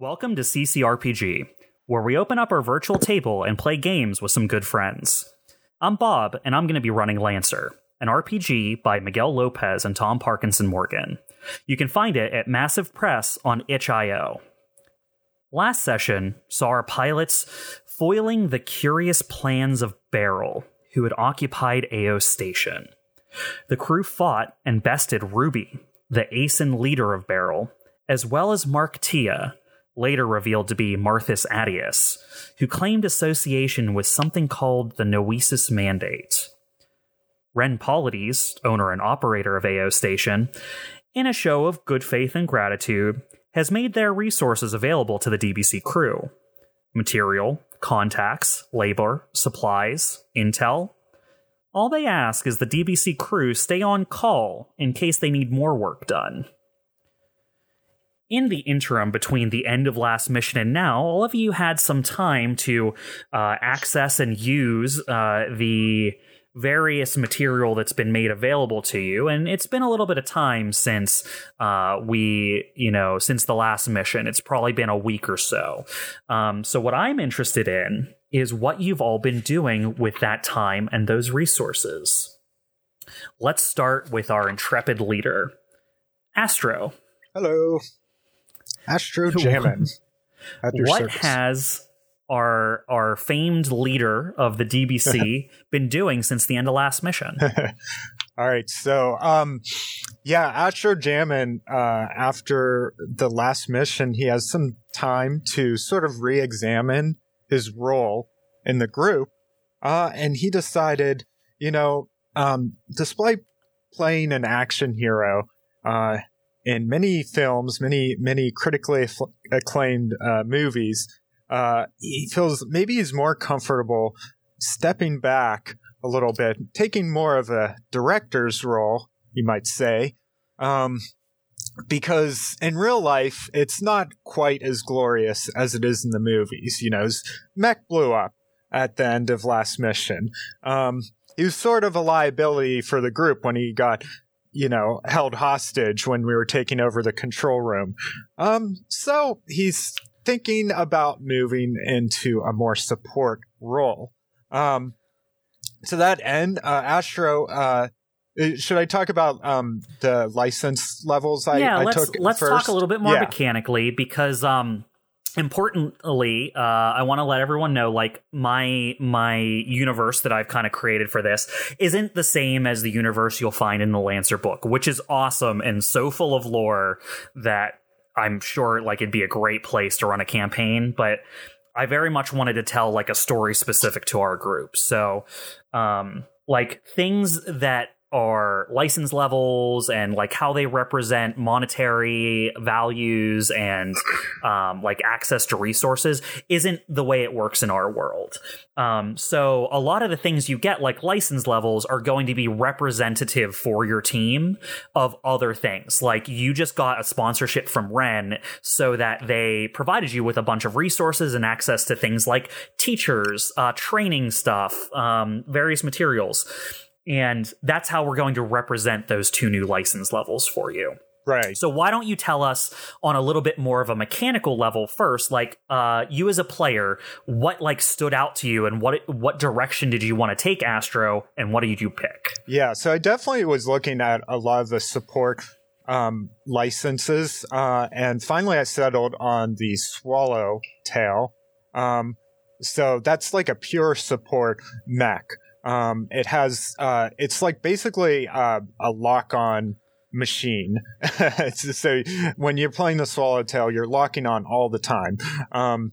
Welcome to CCRPG, where we open up our virtual table and play games with some good friends. I'm Bob, and I'm going to be running Lancer, an RPG by Miguel Lopez and Tom Parkinson Morgan. You can find it at Massif Press on itch.io. Last session saw our pilots foiling the curious plans of Beryl, who had occupied AO Station. The crew fought and bested Ruby, the ASIN leader of Beryl, as well as Mark Tia, later revealed to be Marthus Adius, who claimed association with something called the Noesis Mandate. Ren Polides, owner and operator of AO Station, in a show of good faith and gratitude, has made their resources available to the DBC crew material, contacts, labor, supplies, intel. All they ask is the DBC crew stay on call in case they need more work done. In the interim between the end of last mission and now, all of you had some time to uh, access and use uh, the various material that's been made available to you. And it's been a little bit of time since uh, we you know since the last mission. It's probably been a week or so. Um, so what i'm interested in is what you've all been doing with that time and those resources. Let's start with our intrepid leader astro. Hello. Astro Jammin. At your what service. has our our famed leader of the DBC been doing since the end of last mission? All right, so um, yeah, Astro Jammin. Uh, after the last mission, he has some time to sort of re-examine his role in the group, uh, and he decided, you know, um, despite playing an action hero uh, in many films, many many critically acclaimed uh, movies, uh, he feels maybe he's more comfortable stepping back a little bit, taking more of a director's role, you might say, um, because in real life it's not quite as glorious as it is in the movies. You know, mech blew up at the end of last mission. Um, he was sort of a liability for the group when he got you know, held hostage when we were taking over the control room. Um, so he's thinking about moving into a more support role. Um, to that end, uh, Astro, uh, should I talk about um, the license levels I, yeah, I let's took let's first? talk a little bit more Yeah. mechanically because um importantly uh i want to let everyone know like my my universe that i've kind of created for this isn't the same as the universe you'll find in the lancer book which is awesome and so full of lore that i'm sure like it'd be a great place to run a campaign but i very much wanted to tell like a story specific to our group. So um like things that are license levels and like how they represent monetary values and um, like access to resources isn't the way it works in our world. Um, so a lot of the things you get, like license levels, are going to be representative for your team of other things. Like you just got a sponsorship from Ren so that they provided you with a bunch of resources and access to things like teachers, uh, training stuff, um, various materials. And that's how we're going to represent those two new license levels for you. Right. So why don't you tell us on a little bit more of a mechanical level first, like uh, you as a player, what like stood out to you, and what what direction did you want to take Astro, and what did you pick? Yeah, so I definitely was looking at a lot of the support um, licenses, uh, and finally I settled on the Swallow Tail. Um, so that's like a pure support mech. Um, it has, uh, it's like basically uh, a lock-on machine. So when you're playing the Swallowtail, you're locking on all the time. Um,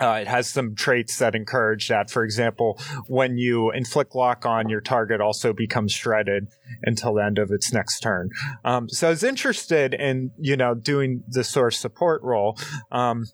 uh, it has some traits that encourage that. For example, when you inflict lock on, your target also becomes shredded until the end of its next turn. Um, so I was interested in, you know, doing the source support role. Um,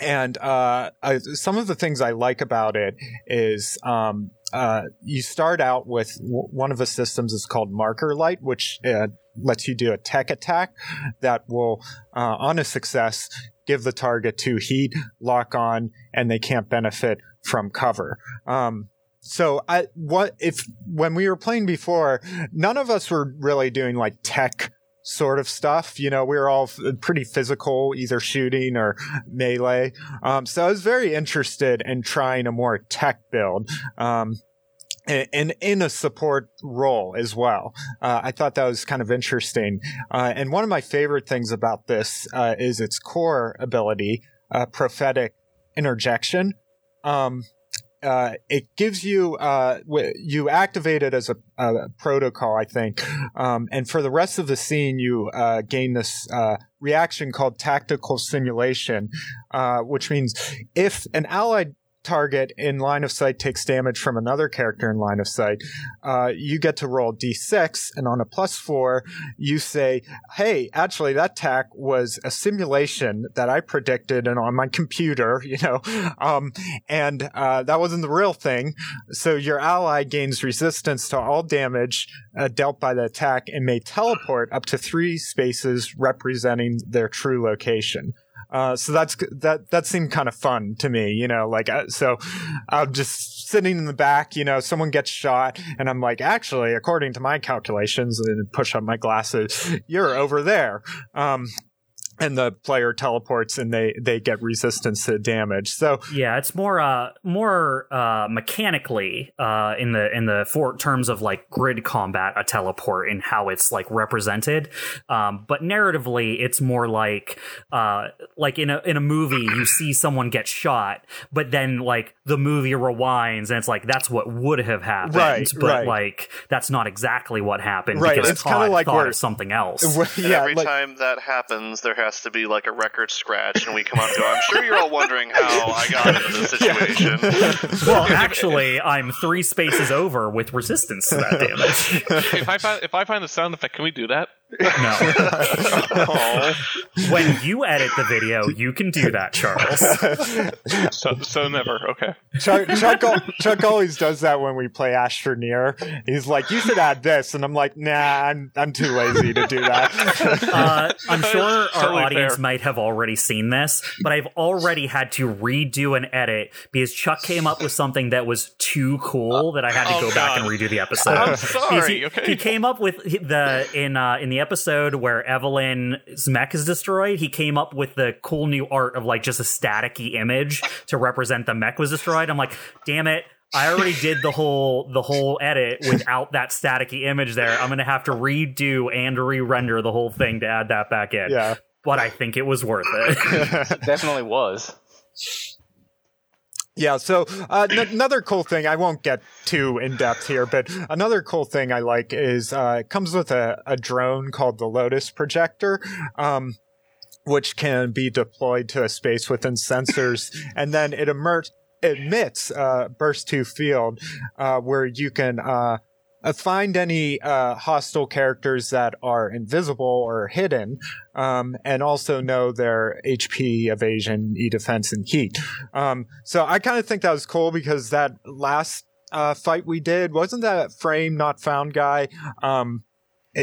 and uh, I, some of the things I like about it is um, uh, you start out with w- one of the systems is called Marker Light, which uh, lets you do a tech attack that will, uh, on a success, give the target two heat, lock on, and they can't benefit from cover. Um, so I what if when we were playing before, none of us were really doing like tech sort of stuff. You know, we were all f- pretty physical, either shooting or melee. Um, so I was very interested in trying a more tech build. Um, and in a support role as well. Uh, I thought that was kind of interesting. Uh, and one of my favorite things about this uh, is its core ability, uh, prophetic interjection. Um, uh, it gives you uh, you activate it as a, a protocol, I think, um, and for the rest of the scene, you uh, gain this uh, reaction called tactical simulation, uh, which means if an allied target in line of sight takes damage from another character in line of sight, uh, you get to roll d6, and on a plus four, you say, "Hey, actually, that attack was a simulation that I predicted and on my computer, you know, um, and uh, that wasn't the real thing." So your ally gains resistance to all damage uh, dealt by the attack and may teleport up to three spaces representing their true location. Uh, so that's that that seemed kind of fun to me, you know. Like uh, so, I'm just sitting in the back, you know. Someone gets shot, and I'm like, actually, according to my calculations, and push up my glasses, you're over there. Um, and the player teleports and they they get resistance to damage. So yeah, it's more uh more uh mechanically uh in the in the four terms of like grid combat a teleport and how it's like represented. Um but narratively it's more like uh like in a in a movie you see someone get shot, but then like the movie rewinds and it's like that's what would have happened. Right, but right. like that's not exactly what happened Right, because it's kinda like thought where- something else. And yeah, every like, time that happens, there has to be like a record scratch, and we come up to. I'm sure you're all wondering how I got into this situation. well, actually, I'm three spaces over with resistance to that damage. if I find if I find the sound effect, can we do that? No. When you edit the video, you can do that, Charles. So so never. Okay. Chuck, Chuck, Chuck always does that when we play Astroneer. He's like, "You should add this," and I'm like, "Nah, I'm I'm too lazy to do that." Uh, I'm sure our Totally audience fair. might have already seen this, but I've already had to redo an edit because Chuck came up with something that was too cool that I had to Oh, go back and redo the episode. I'm sorry. he, okay. he came up with the in uh, in the episode where Evelyn's mech is destroyed. He came up with the cool new art of like just a staticky image to represent the mech was destroyed. I'm like, damn it. I already did the whole the whole edit without that staticky image there. I'm gonna have to redo and re-render the whole thing to add that back in. yeah. But I think it was worth it. Definitely was. Yeah, so uh, n- another cool thing, I won't get too in depth here, but another cool thing I like is uh, it comes with a, a drone called the Lotus Projector, um, which can be deployed to a space within sensors, and then it emer- emits uh, burst to field uh, where you can uh, uh, find any uh, hostile characters that are invisible or hidden, um, and also know their HP, evasion, E defense, and heat. Um, so I kind of think that was cool because that last uh, fight we did wasn't that frame not found guy. Um,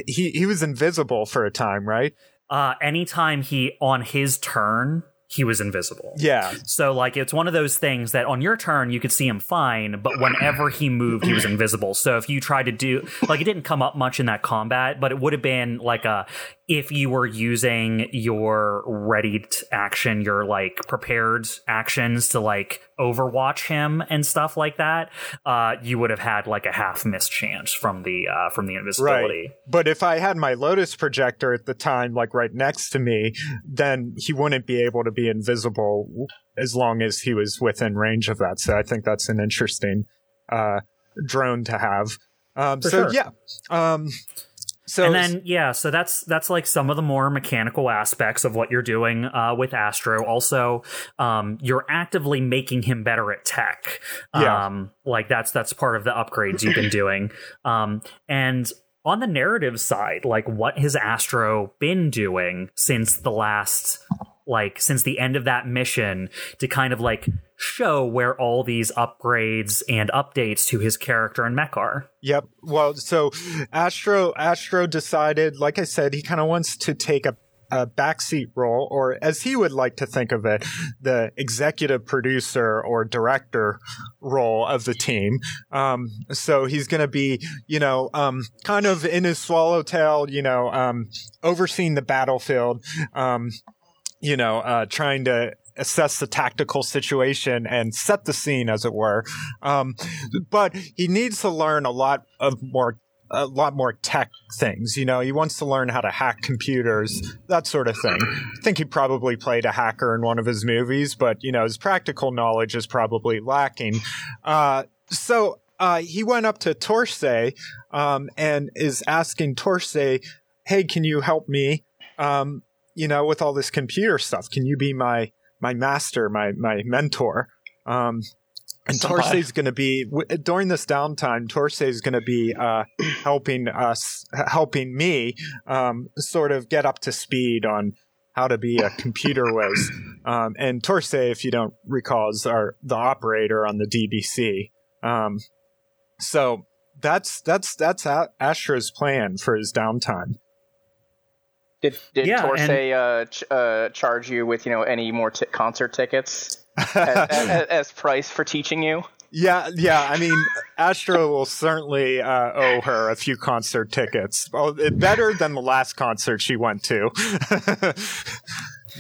he he was invisible for a time, right? uh, anytime he on his turn, he was invisible. Yeah, So like it's one of those things that on your turn you could see him fine, but whenever he moved, he was invisible. So if you tried to do like it didn't come up much in that combat, but it would have been like a if you were using your ready action, your like prepared actions to like overwatch him and stuff like that, uh, you would have had like a half miss chance from the uh, from the invisibility. right. But if I had my Lotus projector at the time, like right next to me, then he wouldn't be able to be invisible as long as he was within range of that. So I think that's an interesting uh, drone to have. Um, so sure. yeah. Um, so and then yeah so that's that's like some of the more mechanical aspects of what you're doing uh, with astro. Also um, you're actively making him better at tech. Yeah. um, like that's that's part of the upgrades you've been doing. Um, and on the narrative side like what has astro been doing since the last like since the end of that mission to kind of like show where all these upgrades and updates to his character and mech are Yep. Well, so Astro Astro decided, like I said, he kind of wants to take a a backseat role, or as he would like to think of it, the executive producer or director role of the team. Um, so he's going to be, you know, um, kind of in his swallowtail, you know, um, overseeing the battlefield, um, you know, uh, trying to assess the tactical situation and set the scene, as it were. Um, but he needs to learn a lot of more a lot more tech things. You know, he wants to learn how to hack computers, that sort of thing. I think he probably played a hacker in one of his movies, but you know, his practical knowledge is probably lacking. Uh, so uh, he went up to Torsay um, and is asking Torsay, "Hey, can you help me? Um, you know, with all this computer stuff, can you be my my master, my my mentor?" Um, and is going to be during this downtime. Torsay's going to be uh, helping us, helping me, um, sort of get up to speed on how to be a computer whiz. Um, and Torsay, if you don't recall, is our the operator on the DBC. Um, so that's that's that's Astro's plan for his downtime. Did did yeah, Torsay and- uh, ch- uh, charge you with you know any more t- concert tickets? as, as, as, price for teaching you. Yeah, yeah. I mean, Astro will certainly uh, owe her a few concert tickets. Well, better than the last concert she went to.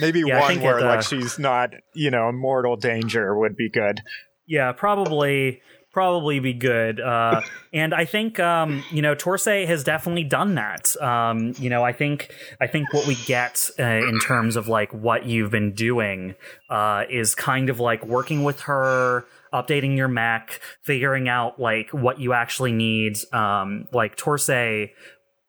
Maybe yeah, one where it, uh, like she's not, you know, in mortal danger would be good. Yeah, probably probably be good. Uh, and I think um, you know Torsay has definitely done that. Um, you know, I think I think what we get uh, in terms of like what you've been doing uh, is kind of like working with her. Updating your Mac, figuring out like what you actually need. Um, like Torsay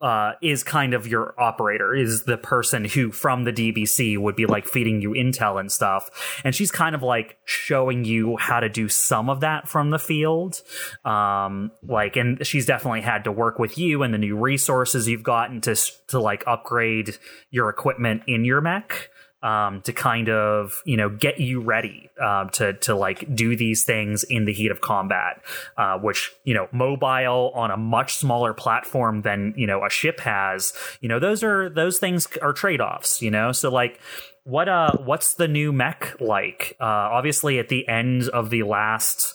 uh, is kind of your operator, is the person who from the DBC would be like feeding you intel and stuff. And she's kind of like showing you how to do some of that from the field. Um, like, and she's definitely had to work with you and the new resources you've gotten to, to like upgrade your equipment in your mech um, to kind of you know get you ready um, to to like do these things in the heat of combat, uh, which you know mobile on a much smaller platform than you know a ship has. You know those are those things are trade offs. You know so like what uh what's the new mech like? Uh, obviously at the end of the last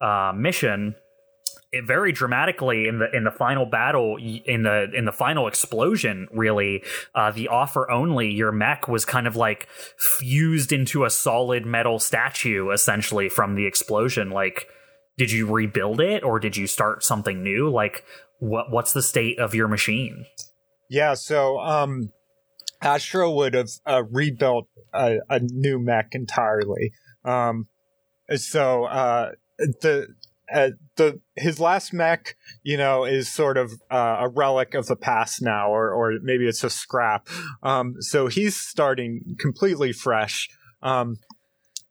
uh, mission very dramatically in the in the final battle in the in the final explosion really uh, the offer only your mech was kind of like fused into a solid metal statue essentially from the explosion. Like did you rebuild it or did you start something new? Like what what's the state of your machine? Yeah so um Astro would have uh, rebuilt a, a, new mech entirely. Um so uh the uh, the his last mech, you know, is sort of uh, a relic of the past now, or or maybe it's a scrap. Um, so he's starting completely fresh, um,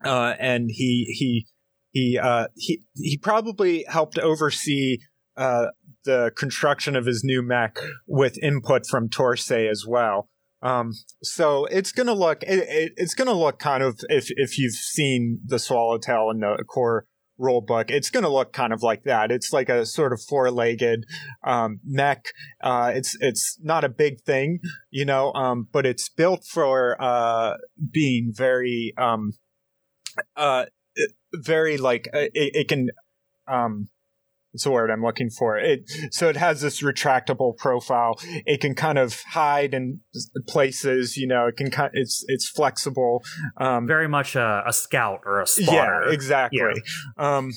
uh, and he he he uh, he he probably helped oversee uh, the construction of his new mech with input from Torsay as well. Um, so it's gonna look it, it, it's gonna look kind of if if you've seen the Swallowtail and the core rule book, it's going to look kind of like that. It's like a sort of four-legged um, mech. Uh, it's it's not a big thing, you know, um, but it's built for uh, being very um, uh, very like uh, it, it can um, it's the word I'm looking for. It so it has this retractable profile. It can kind of hide in places. You know, it can kind. It's it's flexible. Um, Very much a, a, scout or a spotter. Yeah, exactly. Yeah. Um,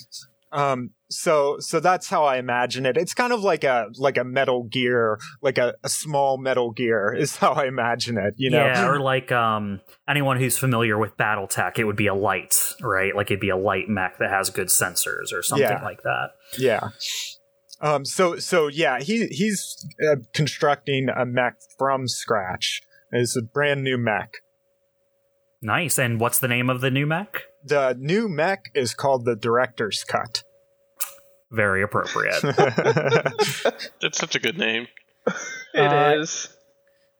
um, so so that's how I imagine it. It's kind of like a like a metal gear, like a, a small metal gear is how I imagine it. You know, yeah, or like um anyone who's familiar with BattleTech, it would be a light, right? Like it'd be a light mech that has good sensors or something yeah. like that. Yeah. Um. So so yeah, he he's uh, constructing a mech from scratch. It's a brand new mech. Nice. And what's the name of the new mech? The new mech is called the Director's Cut. Very appropriate. That's such a good name. It uh, is.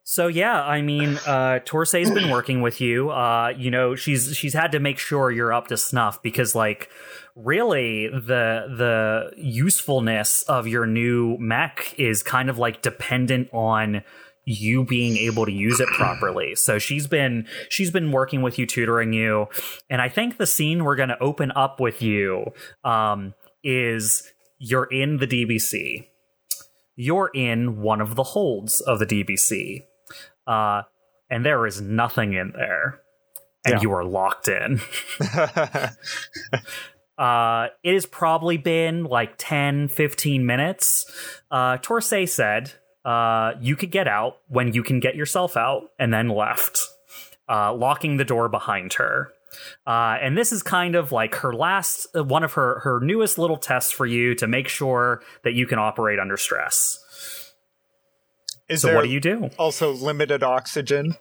So yeah, I mean, uh, Torsay's been working with you. Uh, you know, she's she's had to make sure you're up to snuff because, like, really, the the usefulness of your new mech is kind of like dependent on you being able to use it properly. So she's been she's been working with you, tutoring you, and I think the scene we're going to open up with you um, is you're in the DBC. You're in one of the holds of the DBC, uh, and there is nothing in there, and yeah. you are locked in. Uh, it has probably been like 10, 15 minutes. Uh, Torsay said uh, you could get out when you can get yourself out, and then left, uh, locking the door behind her. Uh, and this is kind of like her last, uh, one of her her newest little tests for you to make sure that you can operate under stress. Is so what do you do? Also, limited oxygen.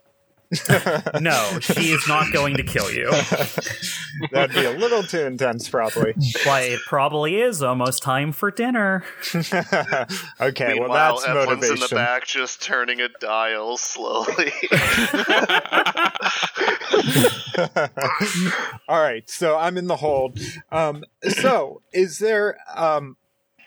no, she is not going to kill you. That'd be a little too intense, probably. But it probably is almost time for dinner. okay, Meanwhile, well that's F1's motivation. in the back, just turning a dial slowly. All right, so I'm in the hold. Um, so, is there um,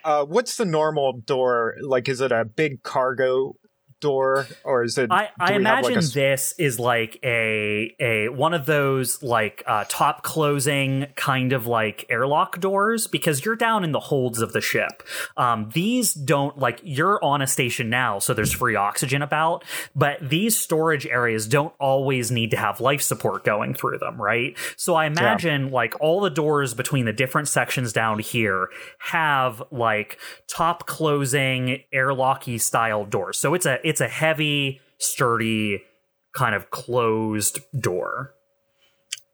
uh, what's the normal door like? Is it a big cargo door or is it i, I imagine like a... this is like a a one of those like uh, top closing kind of like airlock doors because you're down in the holds of the ship. Um, these don't like you're on a station now so there's free oxygen about but these storage areas don't always need to have life support going through them right? So i imagine yeah. like all the doors between the different sections down here have like top closing airlocky style doors. So it's a it's it's a heavy, sturdy, kind of closed door.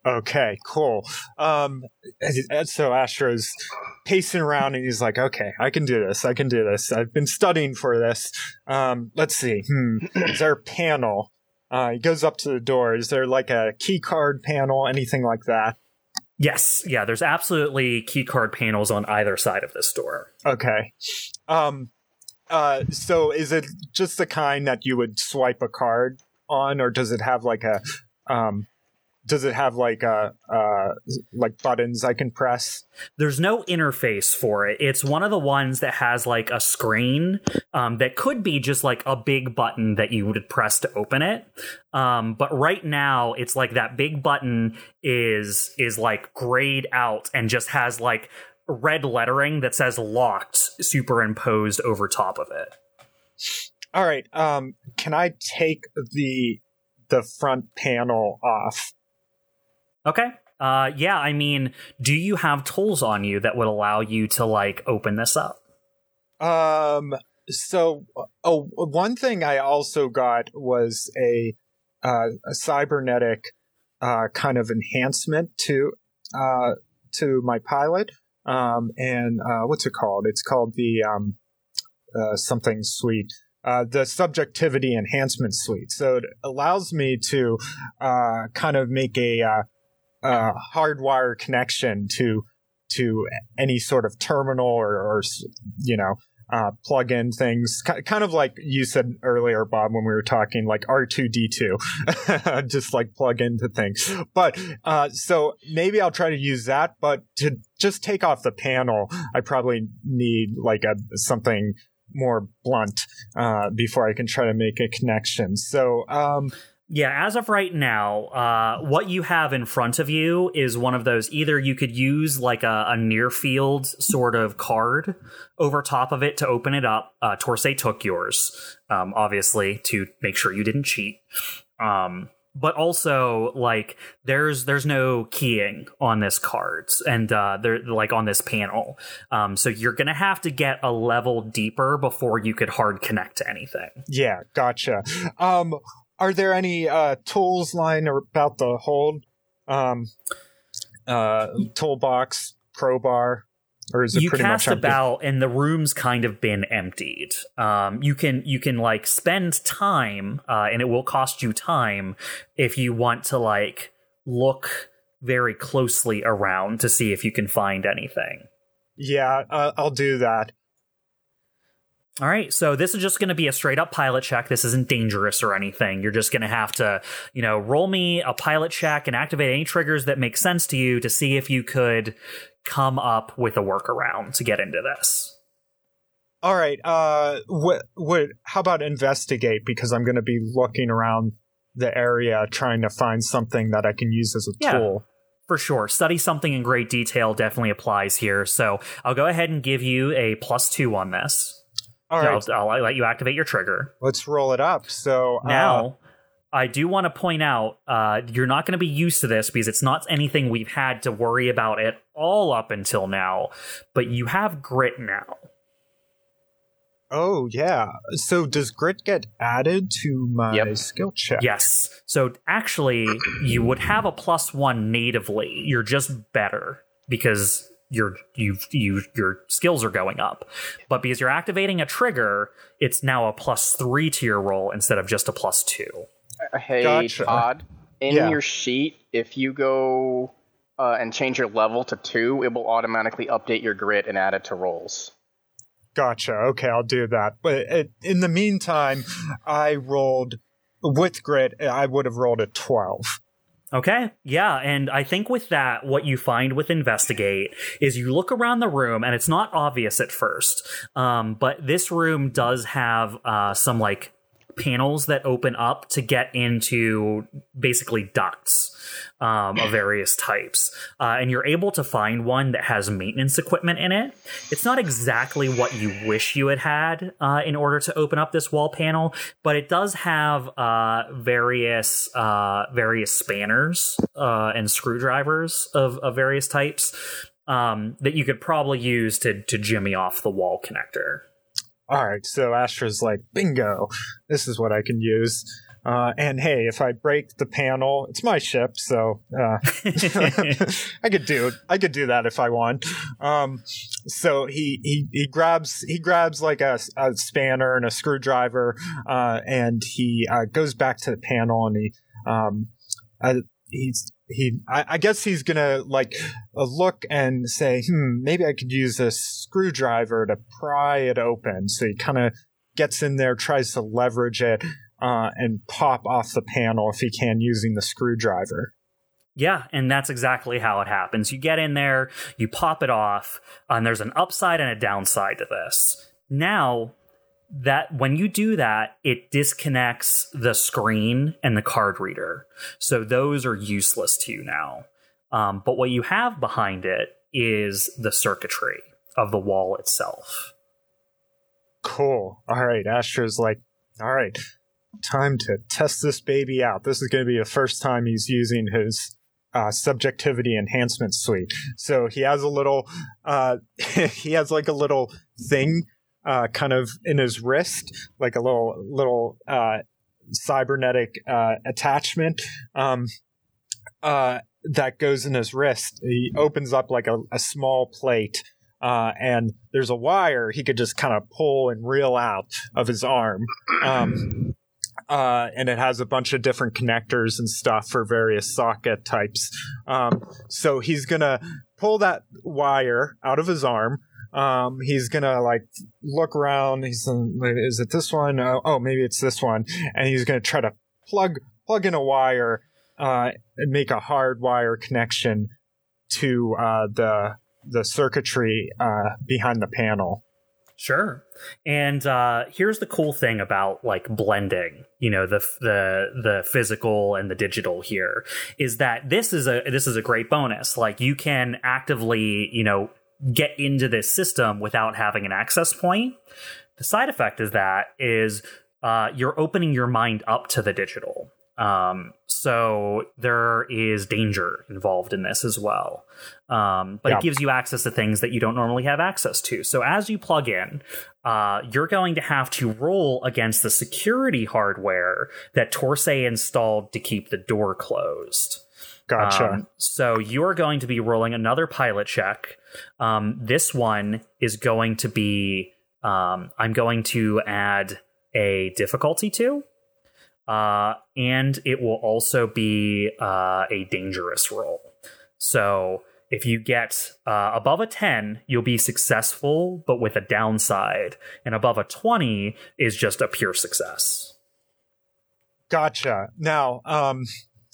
Okay, cool. Um, so Astro's pacing around and he's like, "Okay, I can do this. I can do this. I've been studying for this. Um, let's see. Hmm, is there a panel?" Uh, he goes up to the door. Is there like a key card panel, anything like that? Yes, yeah. There's absolutely key card panels on either side of this door. Okay. Um, uh, so is it just the kind that you would swipe a card on, or does it have like a, um, does it have like a uh, like buttons I can press? There's no interface for it. It's one of the ones that has like a screen um, that could be just like a big button that you would press to open it. Um, but right now, it's like that big button is is like grayed out and just has like red lettering that says locked superimposed over top of it. All right. Um, can I take the the front panel off? Okay. Uh, yeah. I mean, do you have tools on you that would allow you to like open this up? Um. So, oh, one thing I also got was a uh, a cybernetic uh, kind of enhancement to uh, to my pilot um, and uh, what's it called? It's called the um, uh, something suite. Uh, the subjectivity enhancement suite. So it allows me to uh, kind of make a, uh, a hardwire connection to to any sort of terminal or, or you know uh, plug in things, kind of like you said earlier, Bob, when we were talking, like R2D2, just like plug into things. But uh, so maybe I'll try to use that, but to just take off the panel, I probably need like a something more blunt uh, before I can try to make a connection. So, um, yeah, as of right now, uh, what you have in front of you is one of those. Either you could use like a, a near field sort of card over top of it to open it up. Uh, took yours, um, obviously, to make sure you didn't cheat. Um, but also, like, there's there's no keying on this cards, and uh, they're like on this panel. Um, so you're gonna have to get a level deeper before you could hard connect to anything. Yeah, gotcha. Um, are there any uh, tools lying about the hold? Um, uh, toolbox, crowbar, or is it you pretty cast much about and the room's kind of been emptied. Um, you can you can like spend time uh, and it will cost you time if you want to like look very closely around to see if you can find anything. Yeah uh, i'll do that all right, so this is just going to be a straight up pilot check. This isn't dangerous or anything. You're just going to have to, you know, roll me a pilot check and activate any triggers that make sense to you to see if you could come up with a workaround to get into this. All right. Uh, what? What? How about investigate? Because I'm going to be looking around the area trying to find something that I can use as a Yeah. tool. For sure. Study something in great detail definitely applies here. So I'll go ahead and give you a plus two on this. All right. I'll, I'll let you activate your trigger. Let's roll it up. So uh, Now, I do want to point out uh, you're not going to be used to this because it's not anything we've had to worry about at all up until now, but you have grit now. Oh yeah. So does grit get added to my Yep. skill check? Yes. So actually, you would have a plus one natively. You're just better because your you you your skills are going up. But because you're activating a trigger, it's now a plus three to your roll instead of just a plus two. Uh, Hey, Gotcha. Todd, in Yeah. your sheet, if you go uh, and change your level to two, it will automatically update your grit and add it to rolls. Gotcha. Okay, I'll do that. But it, in the meantime, I rolled with grit. I would have rolled a twelve. Okay. Yeah. And I think with that, what you find with Investigate is you look around the room and it's not obvious at first. Um, but this room does have uh, some like panels that open up to get into basically ducts um, of various types. Uh, and you're able to find one that has maintenance equipment in it. It's not exactly what you wish you had had uh, in order to open up this wall panel, but it does have uh, various uh, various spanners uh, and screwdrivers of, of various types um, that you could probably use to to jimmy off the wall connector. All right. So Astro's like, bingo. This is what I can use. Uh, and hey, if I break the panel, it's my ship, so uh, I could do. I could do that if I want. Um, so he, he he grabs he grabs like a, a spanner and a screwdriver, uh, and he uh, goes back to the panel and he um, uh, he's he I, I guess he's gonna like uh, look and say, hmm, maybe I could use a screwdriver to pry it open. So he kind of gets in there, tries to leverage it, uh, and pop off the panel if he can using the screwdriver. Yeah, and that's exactly how it happens. You get in there, you pop it off, and there's an upside and a downside to this. Now, that when you do that, it disconnects the screen and the card reader. So those are useless to you now. Um, but what you have behind it is the circuitry of the wall itself. Cool. All right. Astro's like, all right, time to test this baby out. This is going to be the first time he's using his uh, subjectivity enhancement suite. So he has a little, uh, he has like a little thing, uh, kind of in his wrist, like a little, little, uh, cybernetic, uh, attachment, um, uh, that goes in his wrist. He opens up like a, a small plate uh, and there's a wire he could just kind of pull and reel out of his arm. Um, uh, and it has a bunch of different connectors and stuff for various socket types. Um, so he's gonna pull that wire out of his arm. Um, he's gonna like look around. He's is it this one? Oh, oh, maybe it's this one. And he's gonna try to plug plug in a wire uh, and make a hard wire connection to uh, the the circuitry uh, behind the panel. Sure. And uh, here's the cool thing about like blending, you know, the the the physical and the digital here is that this is a this is a great bonus. Like you can actively, you know, get into this system without having an access point. The side effect is that is uh, you're opening your mind up to the digital. Um, so there is danger involved in this as well. Um, but Yeah. it gives you access to things that you don't normally have access to. So as you plug in, uh, you're going to have to roll against the security hardware that Torsay installed to keep the door closed. Gotcha. Um, so you're going to be rolling another pilot check. Um, this one is going to be um, I'm going to add a difficulty to, uh, and it will also be uh, a dangerous roll. So if you get uh, above a 10, you'll be successful, but with a downside, and above a 20 is just a pure success. Gotcha. Now, um,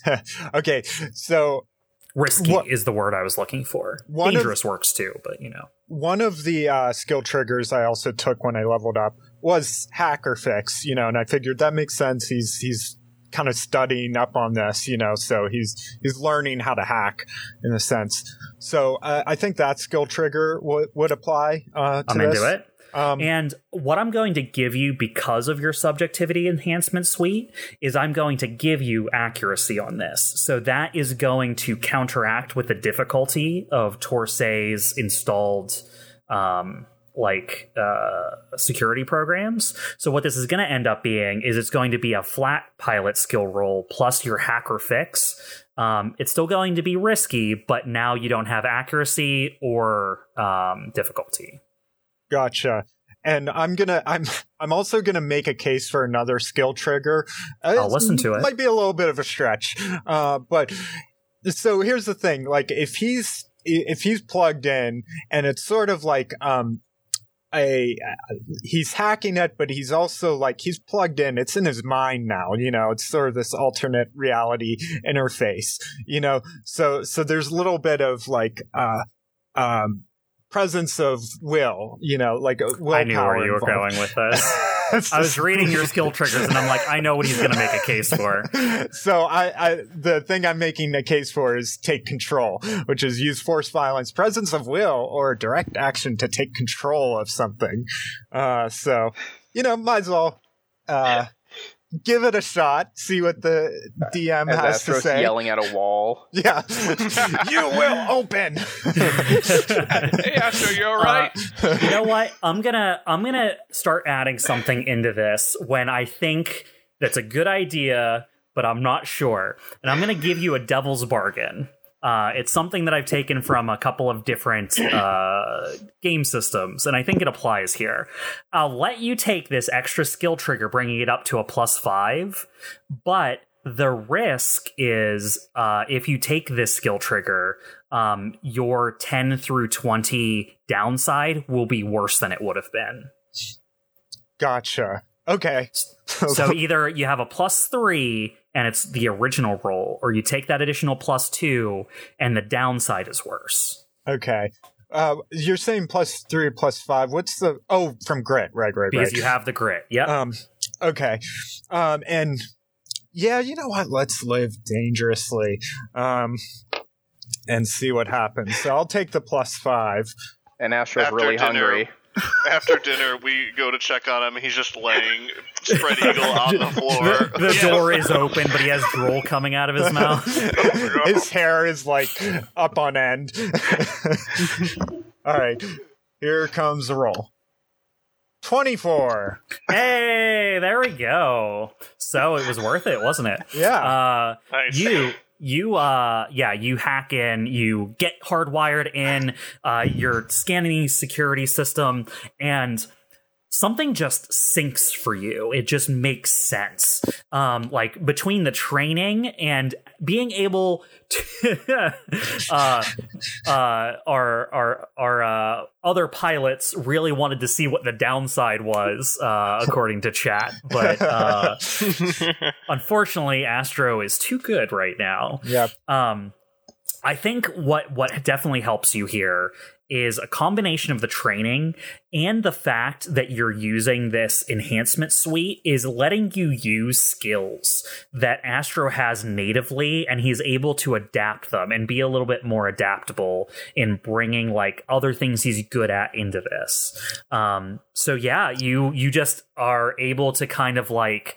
okay, so Risky what, is the word I was looking for. Dangerous of, works too, but you know. One of the uh, skill triggers I also took when I leveled up was hack or fix, you know, and I figured that makes sense. He's he's kind of studying up on this, you know, so he's he's learning how to hack in a sense. So uh, I think that skill trigger would would apply uh, to I'm this. into it. Um, and what I'm going to give you because of your subjectivity enhancement suite is I'm going to give you accuracy on this. So that is going to counteract with the difficulty of Torsay's installed um, like uh, security programs. So what this is going to end up being is it's going to be a flat pilot skill roll plus your hack or fix. Um, it's still going to be risky, but now you don't have accuracy or um, difficulty. Gotcha. And I'm gonna I'm I'm also gonna make a case for another skill trigger. Uh, I'll listen to it. Might be a little bit of a stretch, uh, but so here's the thing: like if he's if he's plugged in and it's sort of like um a he's hacking it but he's also like he's plugged in it's in his mind now you know it's sort of this alternate reality interface you know so so there's a little bit of like uh um presence of will, you know, like willpower. I knew where you were going with this. I was reading your skill triggers, and I'm like, I know what he's going to make a case for. So I, I, the thing I'm making a case for is take control, which is use force, violence, presence of will, or direct action to take control of something. Uh, so you know, might as well uh, give it a shot, see what the DM As has Astros to say. Yelling at a wall. Yeah, you will open. hey, Astro, you all right? Uh, you know what? I'm gonna I'm gonna start adding something into this when I think that's a good idea, but I'm not sure, and I'm gonna give you a devil's bargain. Uh, it's something that I've taken from a couple of different uh, game systems, and I think it applies here. I'll let you take this extra skill trigger, bringing it up to a plus five, but the risk is uh, if you take this skill trigger, um, your 10 through 20 downside will be worse than it would have been. Gotcha. Okay. so either you have a plus three and it's the original roll, or you take that additional plus two and the downside is worse. Okay. Uh, you're saying plus three, plus five. What's the oh from grit? Right, right, because right. you have the grit. Yeah. Um. Okay. Um. And yeah, you know what? Let's live dangerously. Um. And see what happens. So I'll take the plus five. And Astro's After really dinner, hungry. After dinner, we go to check on him. He's just laying spread eagle on the floor. The, the yeah. door is open, but he has drool coming out of his mouth. his hair is like up on end. All right, here comes the roll. 24. Hey, there we go. So it was worth it, wasn't it? Yeah. Uh, nice. You you uh yeah you hack in you get hardwired in uh you're scanning the security system and something just sinks for you. It just makes sense. Um, like between the training and being able to, uh, uh, our our our uh, other pilots really wanted to see what the downside was, uh, according to chat. But uh, unfortunately, Astro is too good right now. Yep. Um, I think what what definitely helps you here is a combination of the training and the fact that you're using this enhancement suite is letting you use skills that Astro has natively and he's able to adapt them and be a little bit more adaptable in bringing like other things he's good at into this. Um so yeah, you you just are able to kind of like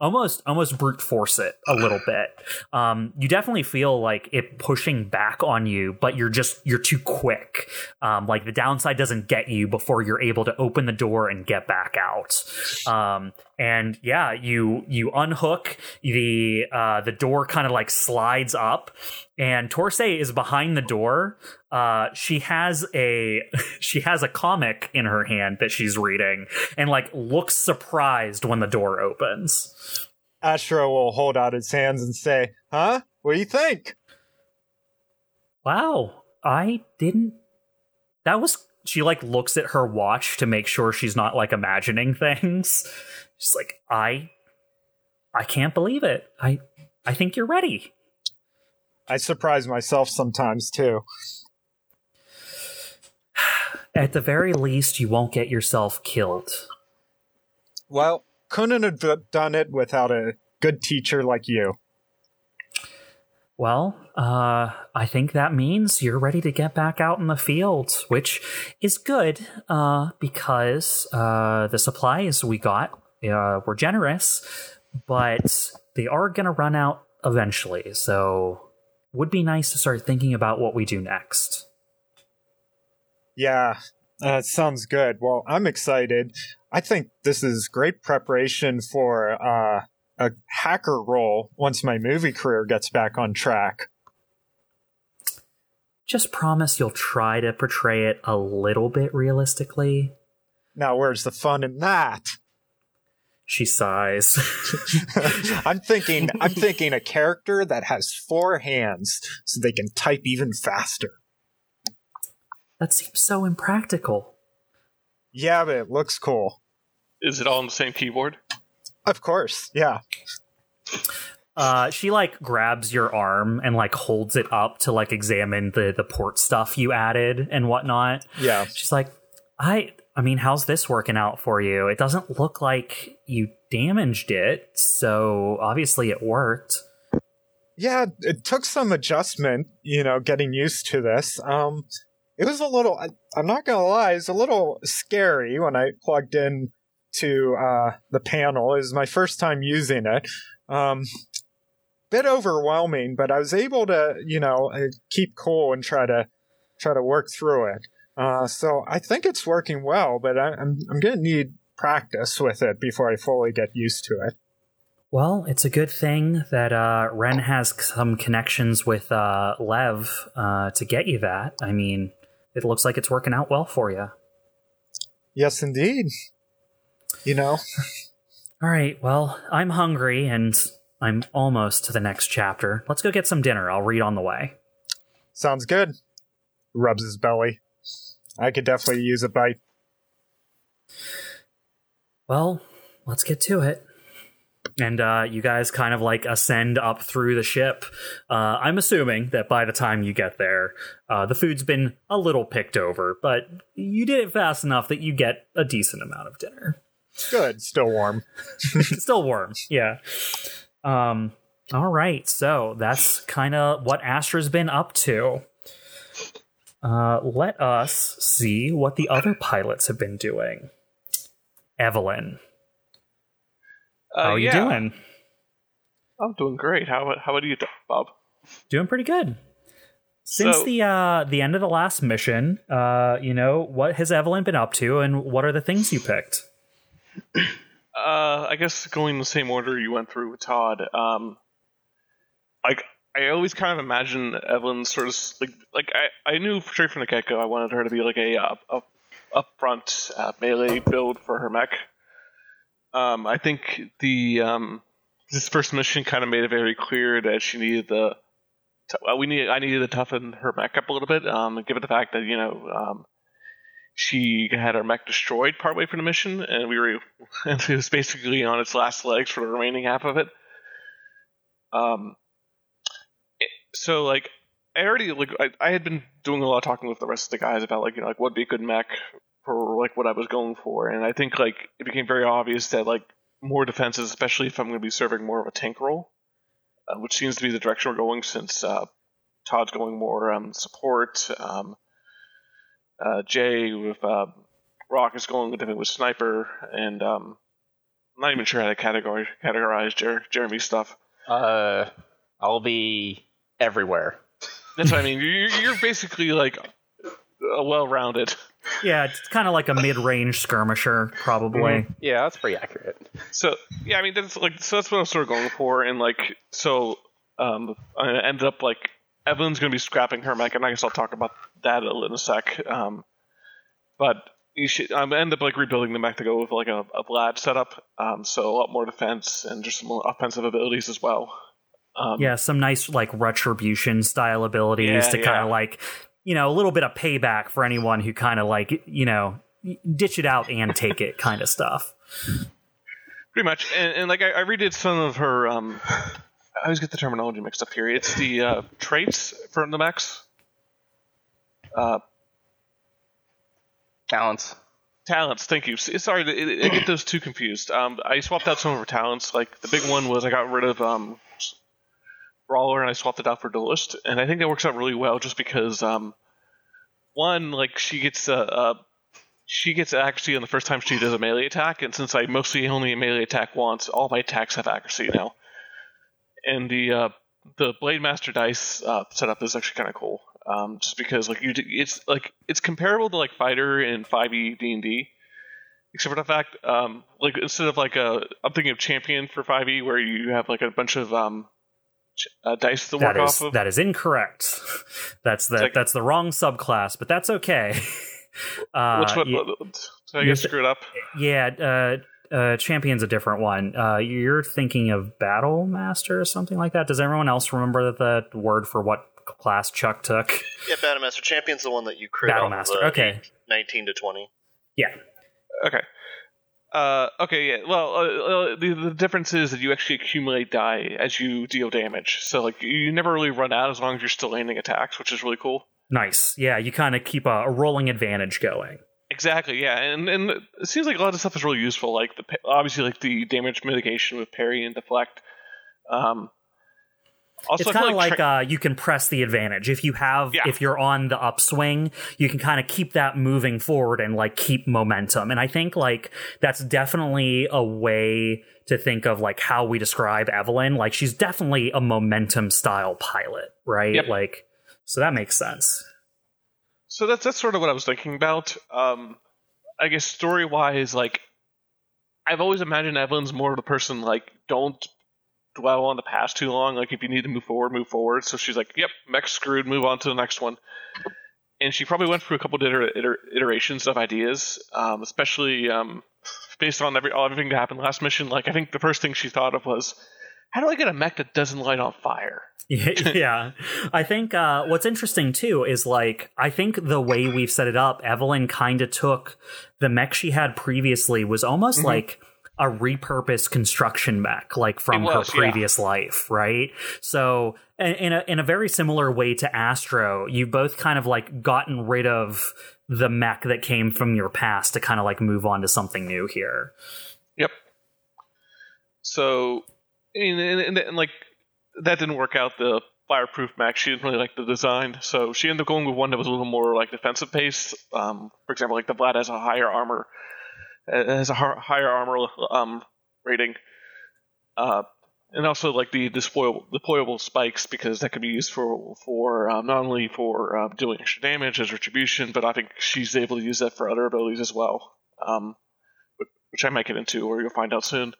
almost almost brute force it a little bit. Um, you definitely feel like it pushing back on you, but you're just you're too quick. Um, like the downside doesn't get you before you're able to open the door and get back out. Um, and yeah, you you unhook the uh, the door, kind of like slides up, and Torsay is behind the door. Uh, she has a she has a comic in her hand that she's reading, and like looks surprised when the door opens. Astro will hold out his hands and say, "Huh? What do you think?" Wow, I didn't. That was she like looks at her watch to make sure she's not like imagining things. She's like, I I can't believe it. I I think you're ready. I surprise myself sometimes too. At the very least, you won't get yourself killed. Well, couldn't have done it without a good teacher like you. Well, uh, I think that means you're ready to get back out in the field, which is good uh, because uh, the supplies we got uh, were generous, but they are going to run out eventually. So, would be nice to start thinking about what we do next. Yeah, uh, sounds good. Well, I'm excited. I think this is great preparation for uh, a hacker role once my movie career gets back on track. Just promise you'll try to portray it a little bit realistically. Now, where's the fun in that? She sighs. I'm thinking I'm thinking a character that has four hands so they can type even faster. That seems so impractical. Yeah, but it looks cool. Is it all on the same keyboard? Of course, yeah. Uh, she like grabs your arm and like holds it up to like examine the the port stuff you added and whatnot. Yeah. She's like, I I mean, how's this working out for you? It doesn't look like you damaged it, so obviously it worked. Yeah, it took some adjustment, you know, getting used to this. Um, it was a little, I, I'm not gonna lie, it's a little scary when I plugged in to uh, the panel. It was my first time using it. Um, bit overwhelming, but I was able to, you know, uh, keep cool and try to try to work through it. Uh, so I think it's working well, but I, I'm I'm gonna need practice with it before I fully get used to it. Well, it's a good thing that uh, Ren has some connections with uh, Lev uh, to get you that. I mean, it looks like it's working out well for you. Yes, indeed you know? All right, well, I'm hungry and I'm almost to the next chapter. Let's go get some dinner. I'll read on the way. Sounds good. Rubs his belly. I could definitely use a bite. Well, let's get to it. And uh, you guys kind of like ascend up through the ship. Uh, I'm assuming that by the time you get there, uh, the food's been a little picked over, but you did it fast enough that you get a decent amount of dinner. Good, still warm. still warm, yeah. Um, all right, so that's kind of what Astro's been up to. Uh, let us see what the other pilots have been doing. Evelyn, uh, how are yeah. you doing? I'm doing great. How how about you, Bob? Doing pretty good. Since so, the uh, the end of the last mission, uh, you know, what has Evelyn been up to, and what are the things you picked? Uh, I guess going the same order you went through with Todd. Um, like I always kind of imagine Evelyn sort of like like I, I knew straight from the get go I wanted her to be like a uh, a upfront uh, melee build for her mech. Um, I think the um, this first mission kind of made it very clear that she needed the well, we need I needed to toughen her mech up a little bit. Um, given the fact that you know um, she had her mech destroyed partway through the mission, and we were and it was basically on its last legs for the remaining half of it. Um, so like I already like I, I had been doing a lot of talking with the rest of the guys about like you know like what'd be a good mech for like what I was going for, and I think like it became very obvious that like more defenses, especially if I'm going to be serving more of a tank role, uh, which seems to be the direction we're going since uh, Todd's going more um, support. Um, uh, Jay with uh, Rock is going with with Sniper, and um, I'm not even sure how to categorize categorize Jer- Jeremy's stuff. Uh, I'll be everywhere. That's what I mean. You're, you're basically like a well-rounded. Yeah, it's kind of like a mid-range skirmisher, probably. Mm-hmm. Yeah, that's pretty accurate. So yeah, I mean that's like so that's what I was sort of going for, and like so um, I ended up like Evelyn's going to be scrapping her mech, and I guess I'll talk about that in a sec. Um, but you should um, end up like rebuilding the mech to go with like a, a Vlad setup, um, so a lot more defense and just some more offensive abilities as well. Um, yeah, some nice like retribution style abilities yeah, to yeah. kind of like you know a little bit of payback for anyone who kind of like you know ditch it out and take it kind of stuff. Pretty much, and, and like I, I redid some of her um, I always get the terminology mixed up here. It's the uh, traits from the max. Uh, talents. Talents. Thank you. Sorry, I get those two confused. Um, I swapped out some of her talents. Like the big one was I got rid of um, Brawler and I swapped it out for Duelist, and I think that works out really well just because um, one like she gets a. Uh, uh, she gets accuracy on the first time she does a melee attack, and since I mostly only melee attack once, all my attacks have accuracy now. And the uh, the Blade Master dice uh, setup is actually kind of cool, um, just because like you, it's like it's comparable to like Fighter in 5e D and D, except for the fact um, like instead of like a I'm thinking of Champion for 5e where you have like a bunch of um, uh, dice to work that is, off of. That is incorrect. That's the like, that's the wrong subclass, but that's okay. Uh, Which one? You, I get screwed up? Yeah, uh, uh, champion's a different one. Uh, you're thinking of battle master or something like that. Does everyone else remember that the word for what class Chuck took? Yeah, battle master. Champion's the one that you create. Battle master. okay, nineteen to twenty. Yeah. Okay. Uh, okay, yeah. Well, uh, uh, the, the difference is that you actually accumulate die as you deal damage. So, like, you never really run out as long as you're still landing attacks, which is really cool. Nice. Yeah, you kind of keep a, a, rolling advantage going. Exactly. Yeah, and and it seems like a lot of stuff is really useful. Like the obviously like the damage mitigation with parry and deflect. Um, also, it's kind of like, like tra- uh, you can press the advantage if you have yeah. if you're on the upswing, you can kind of keep that moving forward and like keep momentum. And I think like that's definitely a way to think of like how we describe Evelyn. Like she's definitely a momentum style pilot, right? Yep. Like so that makes sense. So that's that's sort of what I was thinking about. Um, I guess story wise, like I've always imagined Evelyn's more of the person like don't dwell on the past too long. Like if you need to move forward, move forward. So she's like, "Yep, mech screwed. Move on to the next one." And she probably went through a couple iter- iter- iterations of ideas, um, especially um, based on every everything that happened last mission. Like I think the first thing she thought of was, "How do I get a mech that doesn't light on fire?" yeah. I think uh, what's interesting too is like, I think the way we've set it up, Evelyn kind of took the mech she had previously was almost mm-hmm. like a repurposed construction mech, like from was, her previous yeah. life, right? So, in a, in a very similar way to Astro, you've both kind of like gotten rid of the mech that came from your past to kind of like move on to something new here. Yep. So, and, and, and like that didn't work out. The fireproof mech, she didn't really like the design, so she ended up going with one that was a little more like defensive based. Um, for example, like the Vlad has a higher armor, has a higher armor um, rating, uh, and also like the deployable, deployable spikes because that can be used for for um, not only for uh, doing extra damage as retribution, but I think she's able to use that for other abilities as well, um, which I might get into, or you'll find out soon.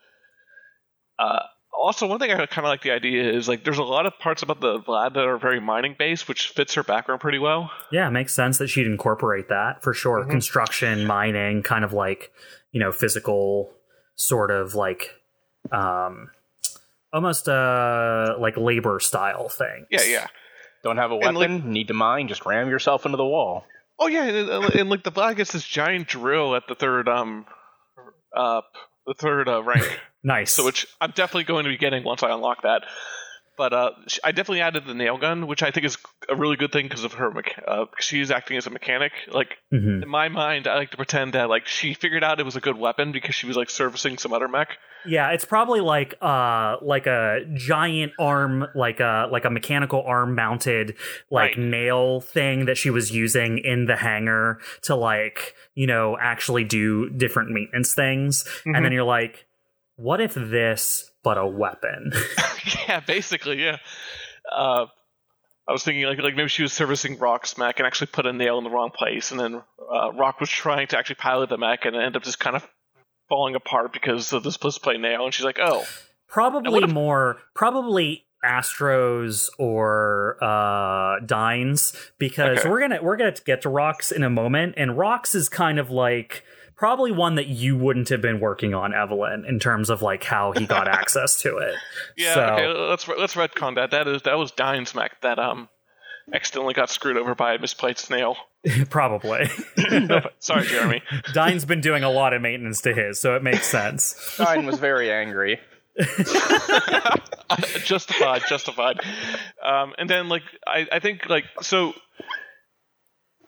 Uh, also, one thing I kind of like the idea is like there's a lot of parts about the Vlad that are very mining based, which fits her background pretty well. Yeah, it makes sense that she'd incorporate that for sure. Mm-hmm. Construction, mining, kind of like you know physical, sort of like um, almost uh like labor style thing. Yeah, yeah. Don't have a weapon, like, need to mine, just ram yourself into the wall. Oh yeah, and, and like the Vlad gets this giant drill at the third um uh the third uh, rank. Nice. So which I'm definitely going to be getting once I unlock that. But uh, I definitely added the nail gun, which I think is a really good thing because of her. Uh, she's acting as a mechanic. Like mm-hmm. in my mind, I like to pretend that like she figured out it was a good weapon because she was like servicing some other mech. Yeah, it's probably like uh like a giant arm, like a like a mechanical arm mounted like right. nail thing that she was using in the hangar to like you know actually do different maintenance things, mm-hmm. and then mm-hmm. you're like what if this but a weapon? yeah, basically, yeah. Uh, I was thinking like like maybe she was servicing Rock's mech and actually put a nail in the wrong place, and then uh, Rock was trying to actually pilot the mech and ended up just kind of falling apart because of this plus play nail, and she's like, oh. Probably more, probably Astro's or uh Dines because okay. we're gonna we're gonna get to Rocks in a moment, and Rocks is kind of like probably one that you wouldn't have been working on, Evelyn, in terms of like how he got access to it. Yeah, so, okay, let's let's retcon that. That is that was Dine's mech that um accidentally got screwed over by a misplaced snail. Probably. Sorry, Jeremy. Dine's been doing a lot of maintenance to his, so it makes sense. Dine was very angry. justified, justified. Um, and then like I, I think like so.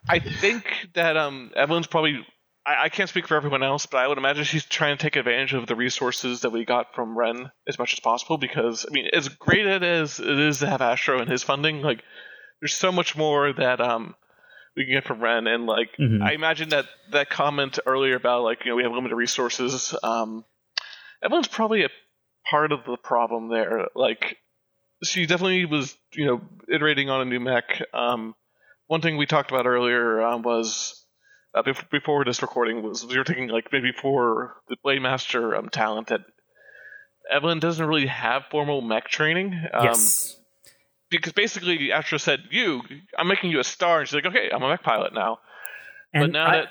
I think that um, Evelyn's probably. I, I can't speak for everyone else, but I would imagine she's trying to take advantage of the resources that we got from Ren as much as possible. Because I mean, as great as it is to have Astro and his funding, like there's so much more that um we can get from Ren, and like mm-hmm. I imagine that that comment earlier about like you know we have limited resources. Um, Evelyn's probably a part of the problem there. Like she definitely was you know iterating on a new mech. Um, one thing we talked about earlier um, was uh, before, before this recording was we were thinking like maybe for the Playmaster Master um, talent that Evelyn doesn't really have formal mech training. Um, yes because basically Astro said, "You, I'm making you a star," and she's like, "Okay, I'm a mech pilot now." And but now I, that,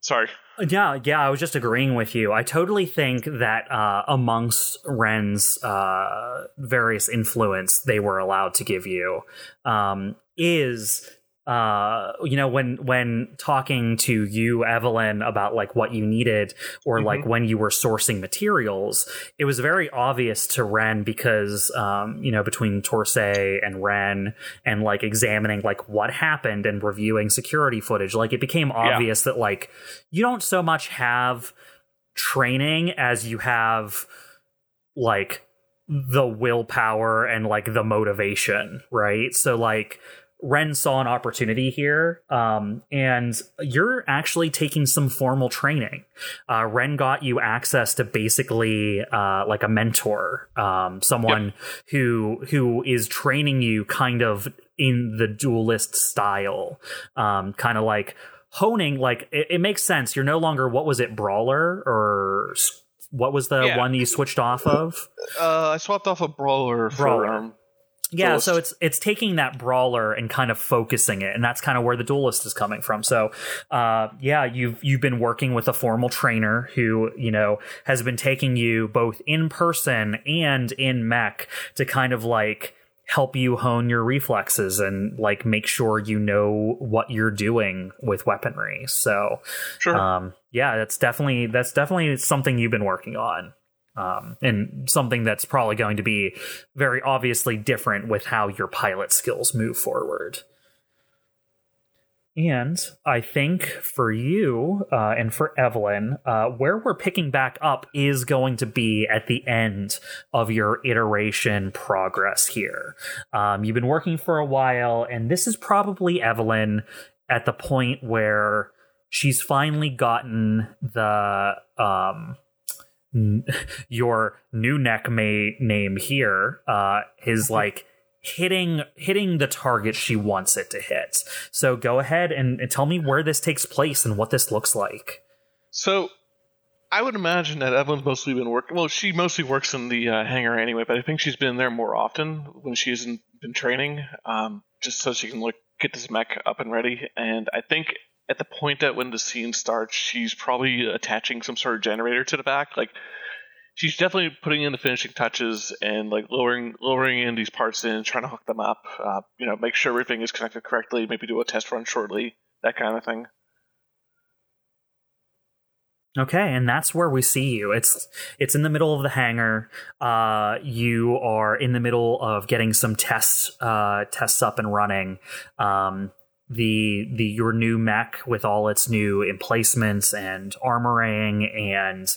sorry, yeah, yeah, I was just agreeing with you. I totally think that uh, amongst Ren's uh, various influence they were allowed to give you um, is uh you know when when talking to you evelyn about like what you needed or mm-hmm. like when you were sourcing materials it was very obvious to ren because um you know between torsay and ren and like examining like what happened and reviewing security footage like it became obvious yeah. that like you don't so much have training as you have like the willpower and like the motivation right so like Ren saw an opportunity here, um, and you're actually taking some formal training. Uh, Ren got you access to basically uh, like a mentor, um, someone yep. who who is training you kind of in the duelist style, um, kind of like honing. Like it, it, makes sense. You're no longer what was it, brawler or what was the yeah. one you switched off of? Uh, I swapped off a brawler, brawler. for um, yeah, duelist. so it's it's taking that brawler and kind of focusing it, and that's kind of where the duelist is coming from. So, uh, yeah, you've you've been working with a formal trainer who you know has been taking you both in person and in mech to kind of like help you hone your reflexes and like make sure you know what you're doing with weaponry. So, sure. um, yeah, that's definitely that's definitely something you've been working on um, and something that's probably going to be very obviously different with how your pilot skills move forward. And I think for you uh, and for Evelyn, uh, where we're picking back up is going to be at the end of your iteration progress here. Um, you've been working for a while, and this is probably Evelyn at the point where she's finally gotten the um, your new neck may name here uh, is like hitting hitting the target she wants it to hit. So go ahead and, and tell me where this takes place and what this looks like. So I would imagine that Evelyn's mostly been working. Well, she mostly works in the uh, hangar anyway, but I think she's been there more often when she hasn't been training, um, just so she can like get this mech up and ready. And I think at the point that when the scene starts, she's probably attaching some sort of generator to the back. Like she's definitely putting in the finishing touches and like lowering lowering in these parts in, trying to hook them up. Uh, you know, make sure everything is connected correctly. Maybe do a test run shortly, that kind of thing. Okay, and that's where we see you. It's it's in the middle of the hangar. Uh, you are in the middle of getting some tests uh, tests up and running. Um, the the your new mech with all its new emplacements and armoring and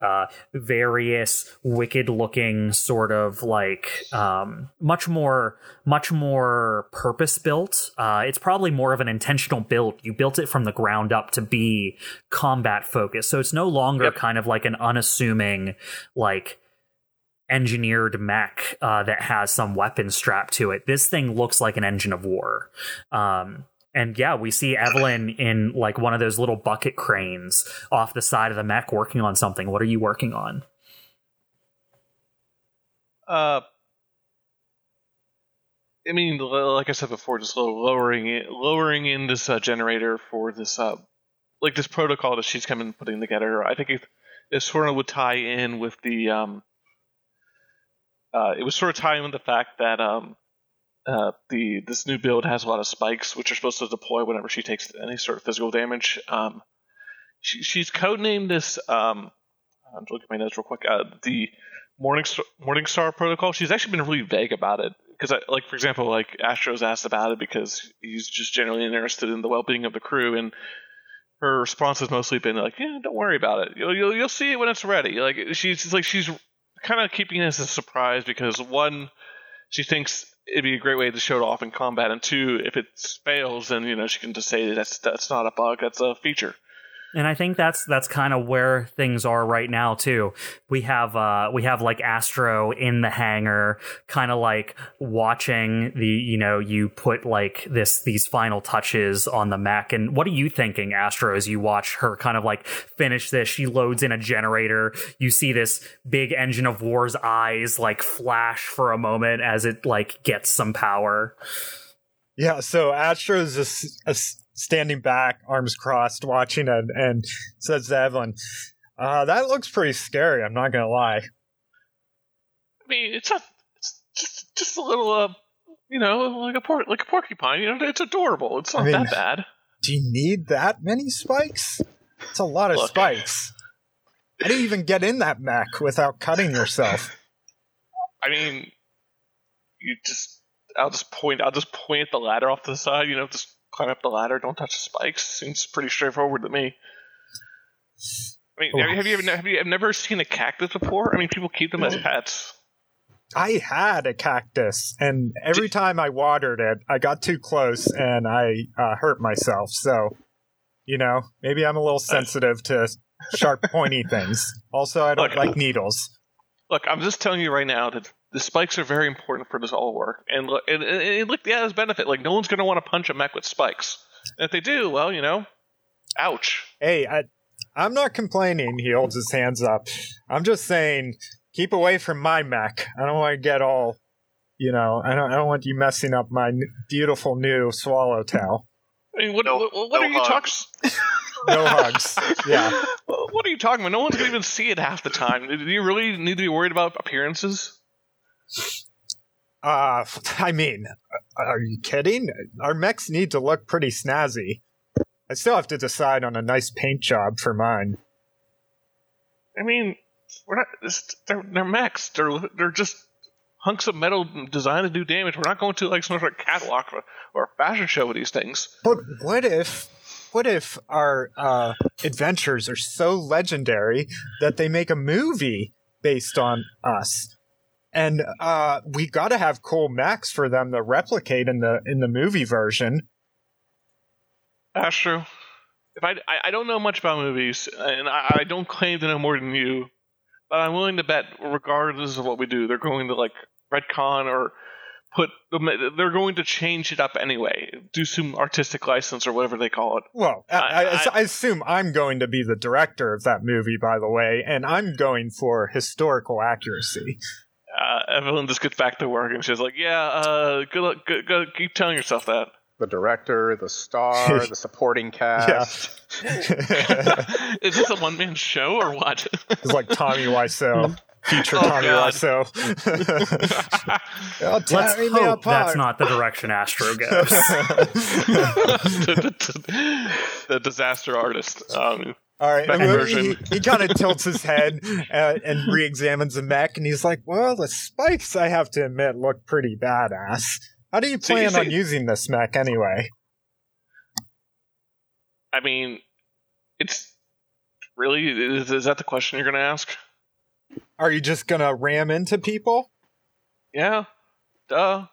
uh, various wicked looking sort of like um, much more much more purpose built uh, it's probably more of an intentional build. You built it from the ground up to be combat focused so it's no longer yep. kind of like an unassuming like engineered mech uh, that has some weapon strapped to it. This thing looks like an engine of war. Um, and yeah, we see Evelyn in like one of those little bucket cranes off the side of the mech working on something. What are you working on? Uh, I mean, like I said before, just lowering it, lowering in this uh, generator for this, uh, like this protocol that she's coming putting together. I think it, it sort of would tie in with the um, uh, it was sort of tying with the fact that um, uh, the this new build has a lot of spikes, which are supposed to deploy whenever she takes any sort of physical damage. Um, she, she's codenamed this. Um, I'm looking at my notes real quick. Uh, the Morningstar, Morningstar Protocol. She's actually been really vague about it because, like for example, like Astro's asked about it because he's just generally interested in the well-being of the crew, and her response has mostly been like, "Yeah, don't worry about it. You'll you'll, you'll see it when it's ready." Like she's like she's kind of keeping it as a surprise because one, she thinks it'd be a great way to show it off in combat, and two, if it fails, then you know she can just say that's that's not a bug, that's a feature. And I think that's that's kind of where things are right now too. We have uh we have like Astro in the hangar, kind of like watching the you know you put like this these final touches on the mech. And what are you thinking, Astro, as you watch her kind of like finish this? She loads in a generator. You see this big engine of war's eyes like flash for a moment as it like gets some power. Yeah, so Astro's just a standing back, arms crossed, watching it, and says to Evelyn, uh, "That looks pretty scary. I'm not gonna lie." I mean, it's a, it's just just a little, uh, you know, like a por- like a porcupine. You know, it's adorable. It's not I mean, that bad. Do you need that many spikes? It's a lot of Look. spikes. How do you even get in that mech without cutting yourself? I mean, you just. I'll just point. I'll just point at the ladder off to the side. You know, just climb up the ladder, don't touch the spikes. Seems pretty straightforward to me. I mean, have, have you ever have you never seen a cactus before? I mean, people keep them as pets. I had a cactus, and every time I watered it, I got too close and I uh, hurt myself. So, you know, maybe I'm a little sensitive to sharp, pointy things. Also, I don't look, like needles. Look, I'm just telling you right now that the spikes are very important for this all work. And look, and, and, and look, yeah, there's benefit. Like no one's going to want to punch a mech with spikes. And if they do, well, you know, ouch. Hey, I, I'm not complaining. He holds his hands up. I'm just saying, keep away from my mech. I don't want to get all, you know, I don't, I don't want you messing up my beautiful new swallowtail. I mean, what, no, what, what no are you talking? no hugs. Yeah. What are you talking about? No one's gonna even see it half the time. Do you really need to be worried about appearances? Uh, I mean, are you kidding? Our mechs need to look pretty snazzy. I still have to decide on a nice paint job for mine. I mean, we're not. They're, they're mechs. They're they're just hunks of metal designed to do damage. We're not going to like some sort of catalog or, or a fashion show with these things. But what if what if our uh, adventures are so legendary that they make a movie based on us? And uh, we got to have cool mechs for them to replicate in the in the movie version. That's true. If I, I, I don't know much about movies, and I, I don't claim to know more than you, but I'm willing to bet, regardless of what we do, they're going to like retcon or put they're going to change it up anyway do some artistic license or whatever they call it well I, I, I, assume i'm going to be the director of that movie by the way and i'm going for historical accuracy uh, Evelyn just gets back to work and she's like, "Yeah, uh, good luck. Good, good, keep telling yourself that." The director, the star, the supporting cast. Is this a one man show or what? it's like Tommy Wiseau. Future oh, Tommy God. Wiseau. oh, Let's hope that's not the direction Astro goes. the disaster artist. Um, all right, and he, he kind of tilts his head uh, and re-examines the mech, and he's like, "Well, the spikes, I have to admit, look pretty badass. How do you plan so you on using this mech anyway?" I mean, it's really is, is that the question you're going to ask? Are you just going to ram into people? Yeah, duh.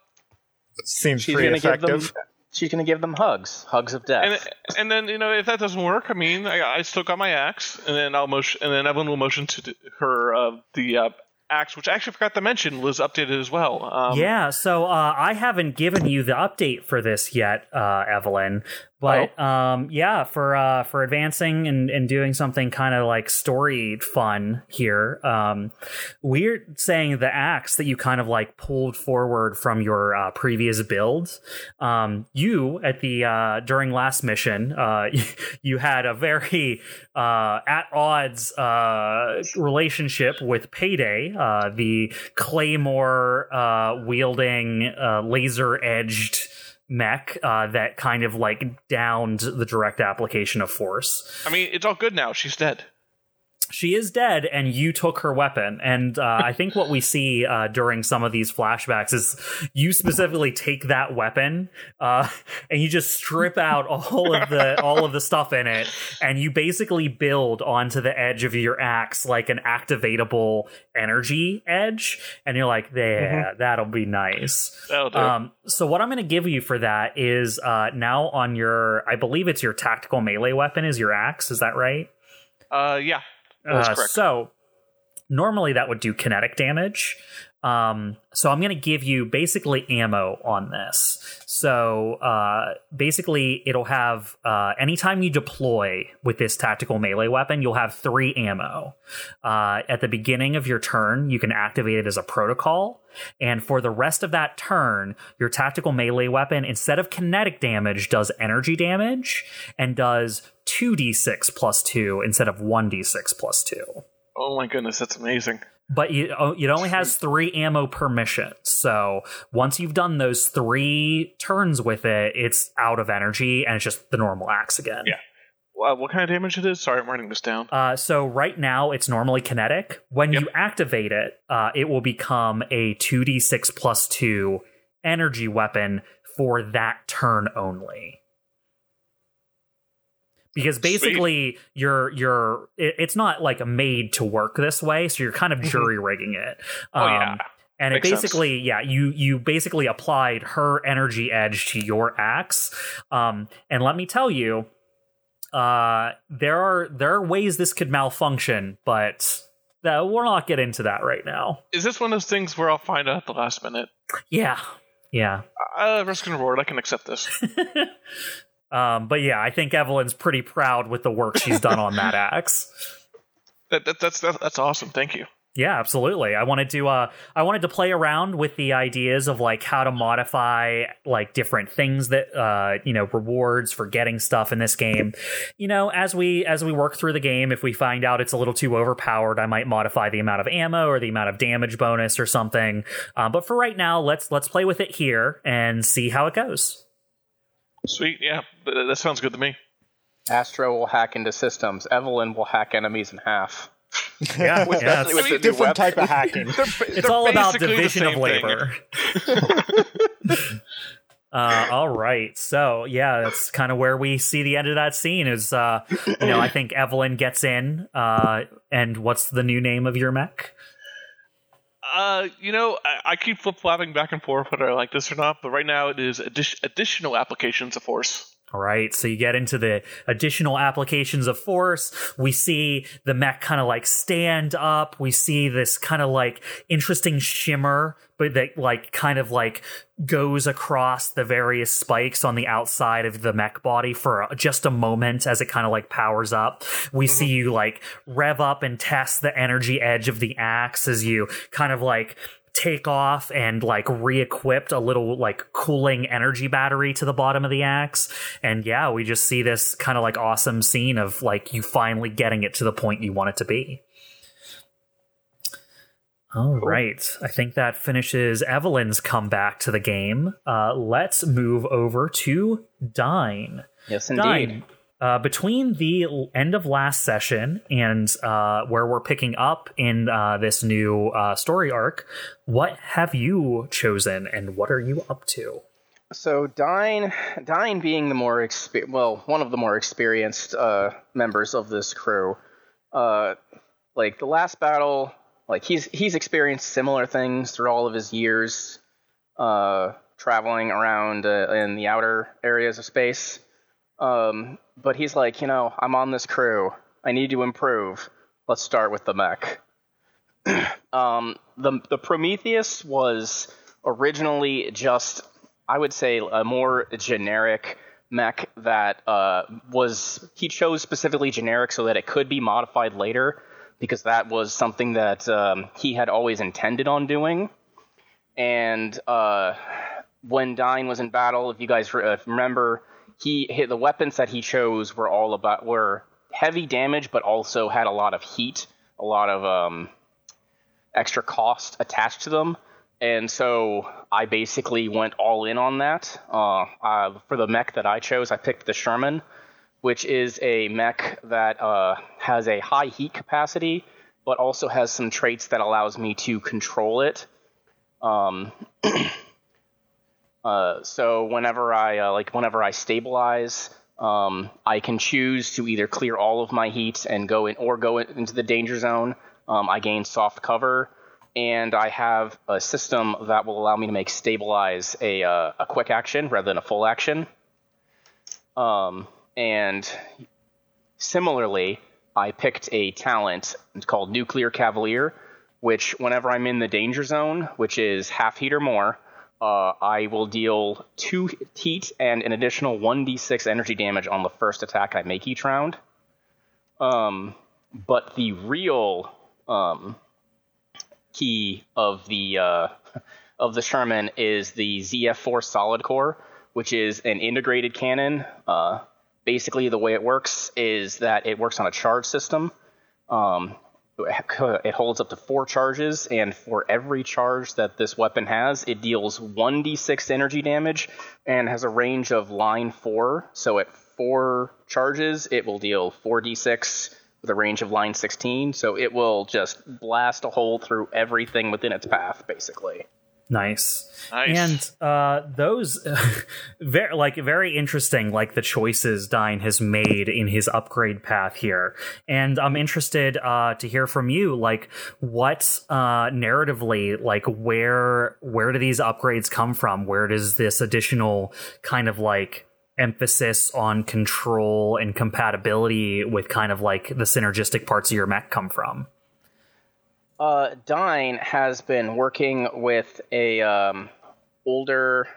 Seems She's pretty effective she's going to give them hugs, hugs of death. And, and, then you know if that doesn't work, I mean, I, I still got my axe, and then I'll motion, and then Evelyn will motion to her uh, the uh, axe, which I actually forgot to mention was updated as well. Um, yeah, so uh, I haven't given you the update for this yet, uh, Evelyn. But oh. um, yeah, for uh, for advancing and, and doing something kind of like story fun here, um, we're saying the axe that you kind of like pulled forward from your uh, previous build. Um, you at the uh, during last mission, uh, you had a very uh, at odds uh, relationship with Payday, uh, the claymore uh, wielding, uh, laser edged mech uh, that kind of like downed the direct application of force. I mean, it's all good now. She's dead. She is dead and you took her weapon. And uh, i think what we see uh, during some of these flashbacks is you specifically take that weapon uh, and you just strip out all of the all of the stuff in it and you basically build onto the edge of your axe like an activatable energy edge. And you're like yeah mm-hmm. that'll be nice. That'll do. Um, so what i'm going to give you for that is uh, now on your i believe it's your tactical melee weapon is your axe. Is that right? Uh, yeah uh, so normally that would do kinetic damage. Um, so I'm going to give you basically ammo on this. So uh, basically, it'll have uh, anytime you deploy with this tactical melee weapon, you'll have three ammo. Uh, at the beginning of your turn, you can activate it as a protocol. And for the rest of that turn, your tactical melee weapon, instead of kinetic damage, does energy damage and does 2d6 plus 2 instead of 1d6 plus 2. Oh my goodness, that's amazing. But it, oh, it only has three ammo per mission. So once you've done those three turns with it, it's out of energy and it's just the normal axe again. Yeah. Uh, what kind of damage it is? Sorry, I'm writing this down. Uh, so right now it's normally kinetic. When yep. you activate it, uh, it will become a 2d6 plus 2 energy weapon for that turn only because basically Sweet. you're you're it, it's not like made to work this way so you're kind of mm-hmm. jury rigging it. Um, oh yeah. And Makes it basically sense. yeah you you basically applied her energy edge to your axe. Um, and let me tell you uh, there are there are ways this could malfunction but that we'll not get into that right now. Is this one of those things where i'll find out at the last minute? Yeah. Yeah. Uh, risk and reward i can accept this Um, but yeah, I think Evelyn's pretty proud with the work she's done on that axe. That, that, that's that, that's awesome. Thank you. Yeah, absolutely. I wanted to uh I wanted to play around with the ideas of like how to modify like different things that uh you know rewards for getting stuff in this game. You know, as we as we work through the game, if we find out it's a little too overpowered, I might modify the amount of ammo or the amount of damage bonus or something. Um, but for right now, let's let's play with it here and see how it goes. Sweet, yeah, that sounds good to me. Astro will hack into systems. Evelyn will hack enemies in half. Yeah, yeah it's, a different type of hacking. they're, it's they're all about division of labor. uh, all right, so yeah, that's kind of where we see the end of that scene. Is uh, you know, I think Evelyn gets in, uh, and what's the new name of your mech? Uh, you know, I, I keep flip flopping back and forth whether I like this or not, but right now it is addi- additional applications of force. All right, so you get into the additional applications of force. We see the mech kind of like stand up. We see this kind of like interesting shimmer, but that like kind of like goes across the various spikes on the outside of the mech body for just a moment as it kind of like powers up. We mm-hmm. see you like rev up and test the energy edge of the axe as you kind of like take off and like re-equipped a little like cooling energy battery to the bottom of the axe and yeah we just see this kind of like awesome scene of like you finally getting it to the point you want it to be all cool. right. I think that finishes Evelyn's comeback to the game. Uh, let's move over to Dine. Yes, indeed. Dine, uh, between the end of last session and uh, where we're picking up in uh, this new uh, story arc, what have you chosen and what are you up to? So Dine, Dine being the more well, one of the more experienced uh, members of this crew, uh, like the last battle, like he's he's experienced similar things through all of his years traveling around in the outer areas of space. Um, but he's like, you know, I'm on this crew. I need to improve. Let's start with the mech. um, the the Prometheus was originally just, I would say, a more generic mech that uh, was he chose specifically generic so that it could be modified later because that was something that um, he had always intended on doing. And uh, when Dine was in battle, if you guys re- uh, remember, he hit the weapons that he chose were all about were heavy damage, but also had a lot of heat, a lot of um, extra cost attached to them. And so I basically went all in on that. Uh, uh, for the mech that I chose, I picked the Sherman, which is a mech that uh, has a high heat capacity, but also has some traits that allows me to control it. Um, uh, so whenever I uh, like whenever I stabilize, um, I can choose to either clear all of my heat and go in, or go into the danger zone. Um, I gain soft cover, and I have a system that will allow me to make stabilize a uh, a quick action rather than a full action. Um, and similarly, I picked a talent called Nuclear Cavalier, which whenever I'm in the danger zone, which is half heat or more, uh, I will deal two heat and an additional 1d6 energy damage on the first attack I make each round. Um, but the real um, key of the uh, of the Sherman is the ZF4 Solid Core, which is an integrated cannon. Uh, basically, the way it works is that it works on a charge system. Um, it holds up to four charges, and for every charge that this weapon has, it deals 1d6 energy damage and has a range of line 4. So at four charges, it will deal 4d6 with a range of line 16. So it will just blast a hole through everything within its path, basically. Nice. Nice. And uh, those, very like very interesting, like the choices Dine has made in his upgrade path here. And I'm interested uh, to hear from you, like what uh, narratively, like where where do these upgrades come from? Where does this additional kind of like emphasis on control and compatibility with kind of like the synergistic parts of your mech come from? Uh, Dine has been working with a um, older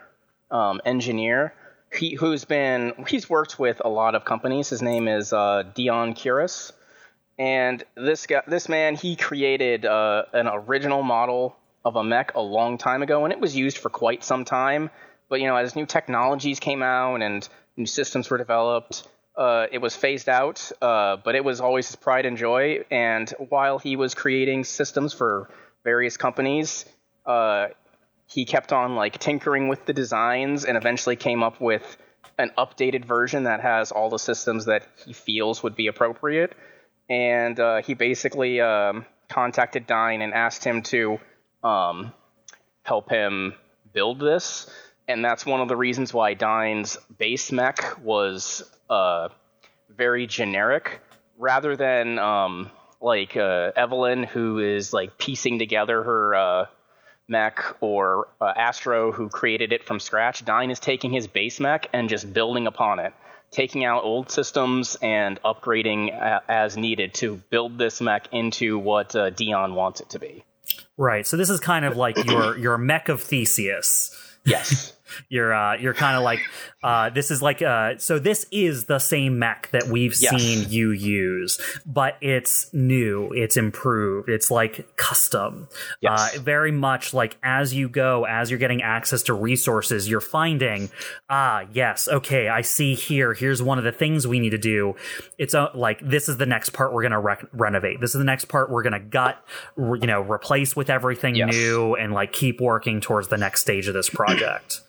um, engineer he, who's been he's worked with a lot of companies. His name is uh, Dion Curis, and this guy, this man, he created uh, an original model of a mech a long time ago, and it was used for quite some time. But you know, as new technologies came out and new systems were developed, uh, it was phased out, uh, but it was always his pride and joy. And while he was creating systems for various companies, uh, he kept on like tinkering with the designs and eventually came up with an updated version that has all the systems that he feels would be appropriate. And uh, he basically um, contacted Dine and asked him to um, help him build this. And that's one of the reasons why Dine's base mech was uh, very generic rather than um, like uh, Evelyn, who is like piecing together her uh, mech, or uh, Astro, who created it from scratch. Dine is taking his base mech and just building upon it, taking out old systems and upgrading a- as needed to build this mech into what uh, Dion wants it to be. Right. So this is kind of like your your mech of Theseus. Yes. You're uh, you're kind of like uh, this is like uh, so this is the same mech that we've Yes. seen you use, but it's new, it's improved, it's like custom. Yes. Uh, very much like as you go, as you're getting access to resources, you're finding ah yes, okay, I see here. Here's one of the things we need to do. It's uh, like this is the next part we're gonna rec- renovate. This is the next part we're gonna gut, re- you know, replace with everything Yes. new, and like keep working towards the next stage of this project.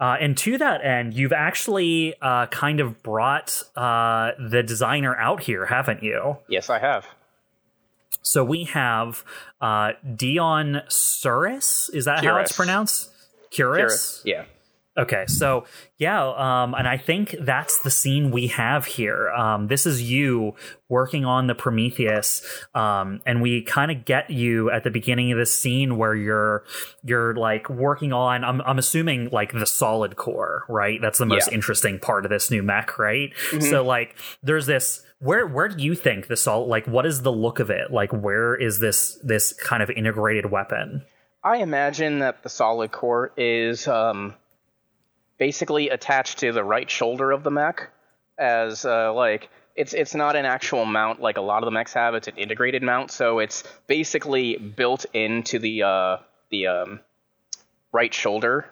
Uh, and to that end, you've actually uh, kind of brought uh, the designer out here, haven't you? yes, I have. So we have uh, Dion Suris. Is that how it's Curis. pronounced? Curis. Yeah. Okay, so yeah, um, and I think that's the scene we have here. Um, this is you working on the Prometheus, um, and we kind of get you at the beginning of this scene where you're you're like working on. I'm I'm assuming like the solid core, right? That's the most Yeah. interesting part of this new mech, right? So like, there's this. Where where do you think this all like? What is the look of it? Like, where is this this kind of integrated weapon? I imagine that the solid core is um, basically attached to the right shoulder of the mech, as uh, like it's it's not an actual mount like a lot of the mechs have. It's an integrated mount, so it's basically built into the uh, the um, right shoulder.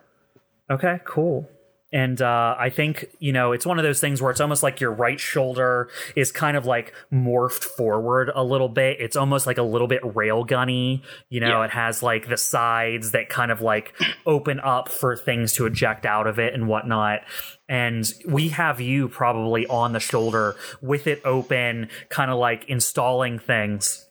Okay, cool. And uh, I think you know it's one of those things where it's almost like your right shoulder is kind of like morphed forward a little bit. It's almost like a little bit railgunny. You know, Yeah. it has like the sides that kind of like open up for things to eject out of it and whatnot. And we have you probably on the shoulder with it open, kind of like installing things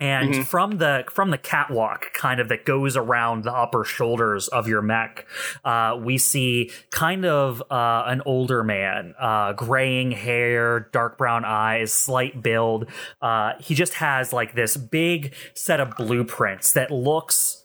and from the from the catwalk kind of that goes around the upper shoulders of your mech uh, we see kind of uh, an older man uh, graying hair dark brown eyes slight build uh, he just has like this big set of blueprints that looks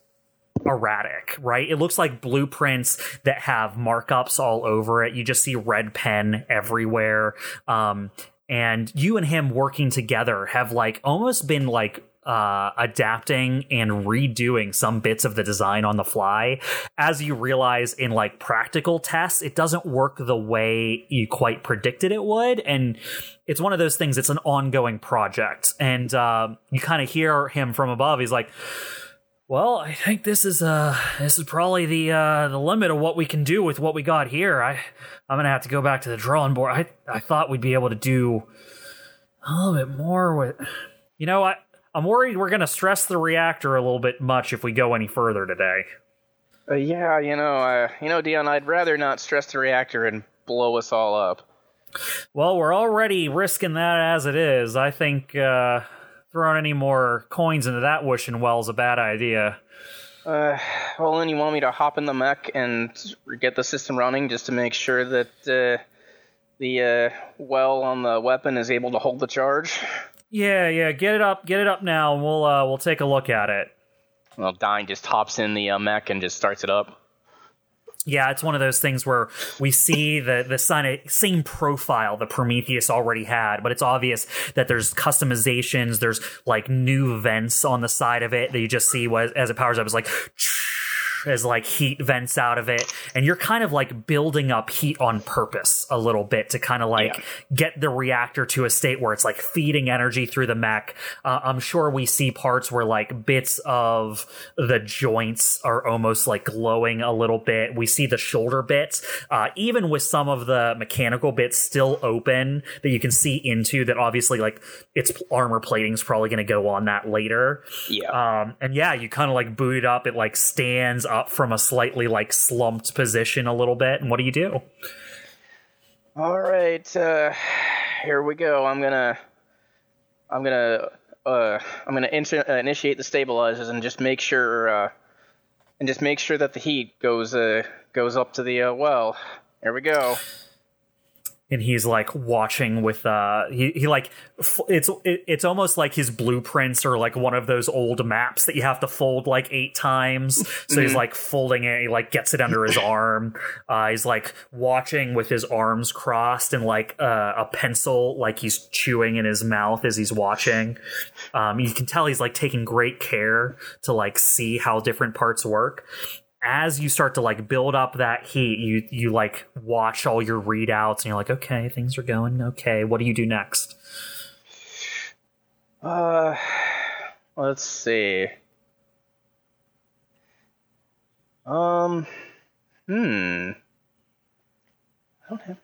erratic, right? It looks like blueprints that have markups all over it. You just see red pen everywhere. Um, and you and him working together have like almost been like uh, adapting and redoing some bits of the design on the fly. As you realize in like practical tests, it doesn't work the way you quite predicted it would. And it's one of those things, it's an ongoing project. And uh, you kind of hear him from above. He's like, well, I think this is uh this is probably the uh the limit of what we can do with what we got here. I I'm gonna have to go back to the drawing board. I I thought we'd be able to do a little bit more with you know I I'm worried we're gonna stress the reactor a little bit much if we go any further today. Uh, yeah, you know, uh, you know, Dion, I'd rather not stress the reactor and blow us all up. Well, we're already risking that as it is. I think uh throwing any more coins into that wishing well is a bad idea. Uh, well, then you want me to hop in the mech and get the system running just to make sure that uh, the uh, well on the weapon is able to hold the charge. Yeah, yeah, get it up, get it up now, and we'll uh we'll take a look at it. Well, Dine just hops in the uh, mech and just starts it up. Yeah, it's one of those things where we see the the sign- same profile the Prometheus already had, but it's obvious that there's customizations, there's like new vents on the side of it that you just see as it powers up. It's like as like heat vents out of it, and you're kind of like building up heat on purpose a little bit to kind of like Yeah. get the reactor to a state where it's like feeding energy through the mech. Uh, I'm sure we see parts where like bits of the joints are almost like glowing a little bit. We see the shoulder bits, uh, even with some of the mechanical bits still open that you can see into. That obviously like its armor plating is probably going to go on that later. Yeah. Um, and yeah, you kind of like boot it up. It like stands up from a slightly like slumped position a little bit. And what do you do? All right, uh, here we go. I'm gonna, I'm gonna, uh, I'm gonna uh, initiate the stabilizers and just make sure, uh, and just make sure that the heat goes, uh, goes up to the uh, well. Here we go. And he's like watching with uh he, he like f- it's it, it's almost like his blueprints are like one of those old maps that you have to fold like eight times. So he's like folding it he like gets it under his arm. Uh he's like watching with his arms crossed and like uh, a pencil like he's chewing in his mouth as he's watching. Um you can tell he's like taking great care to like see how different parts work as you start to like build up that heat, you you like watch all your readouts and you're like, okay, things are going okay. What do you do next? Uh, let's see. Um, hmm. Have.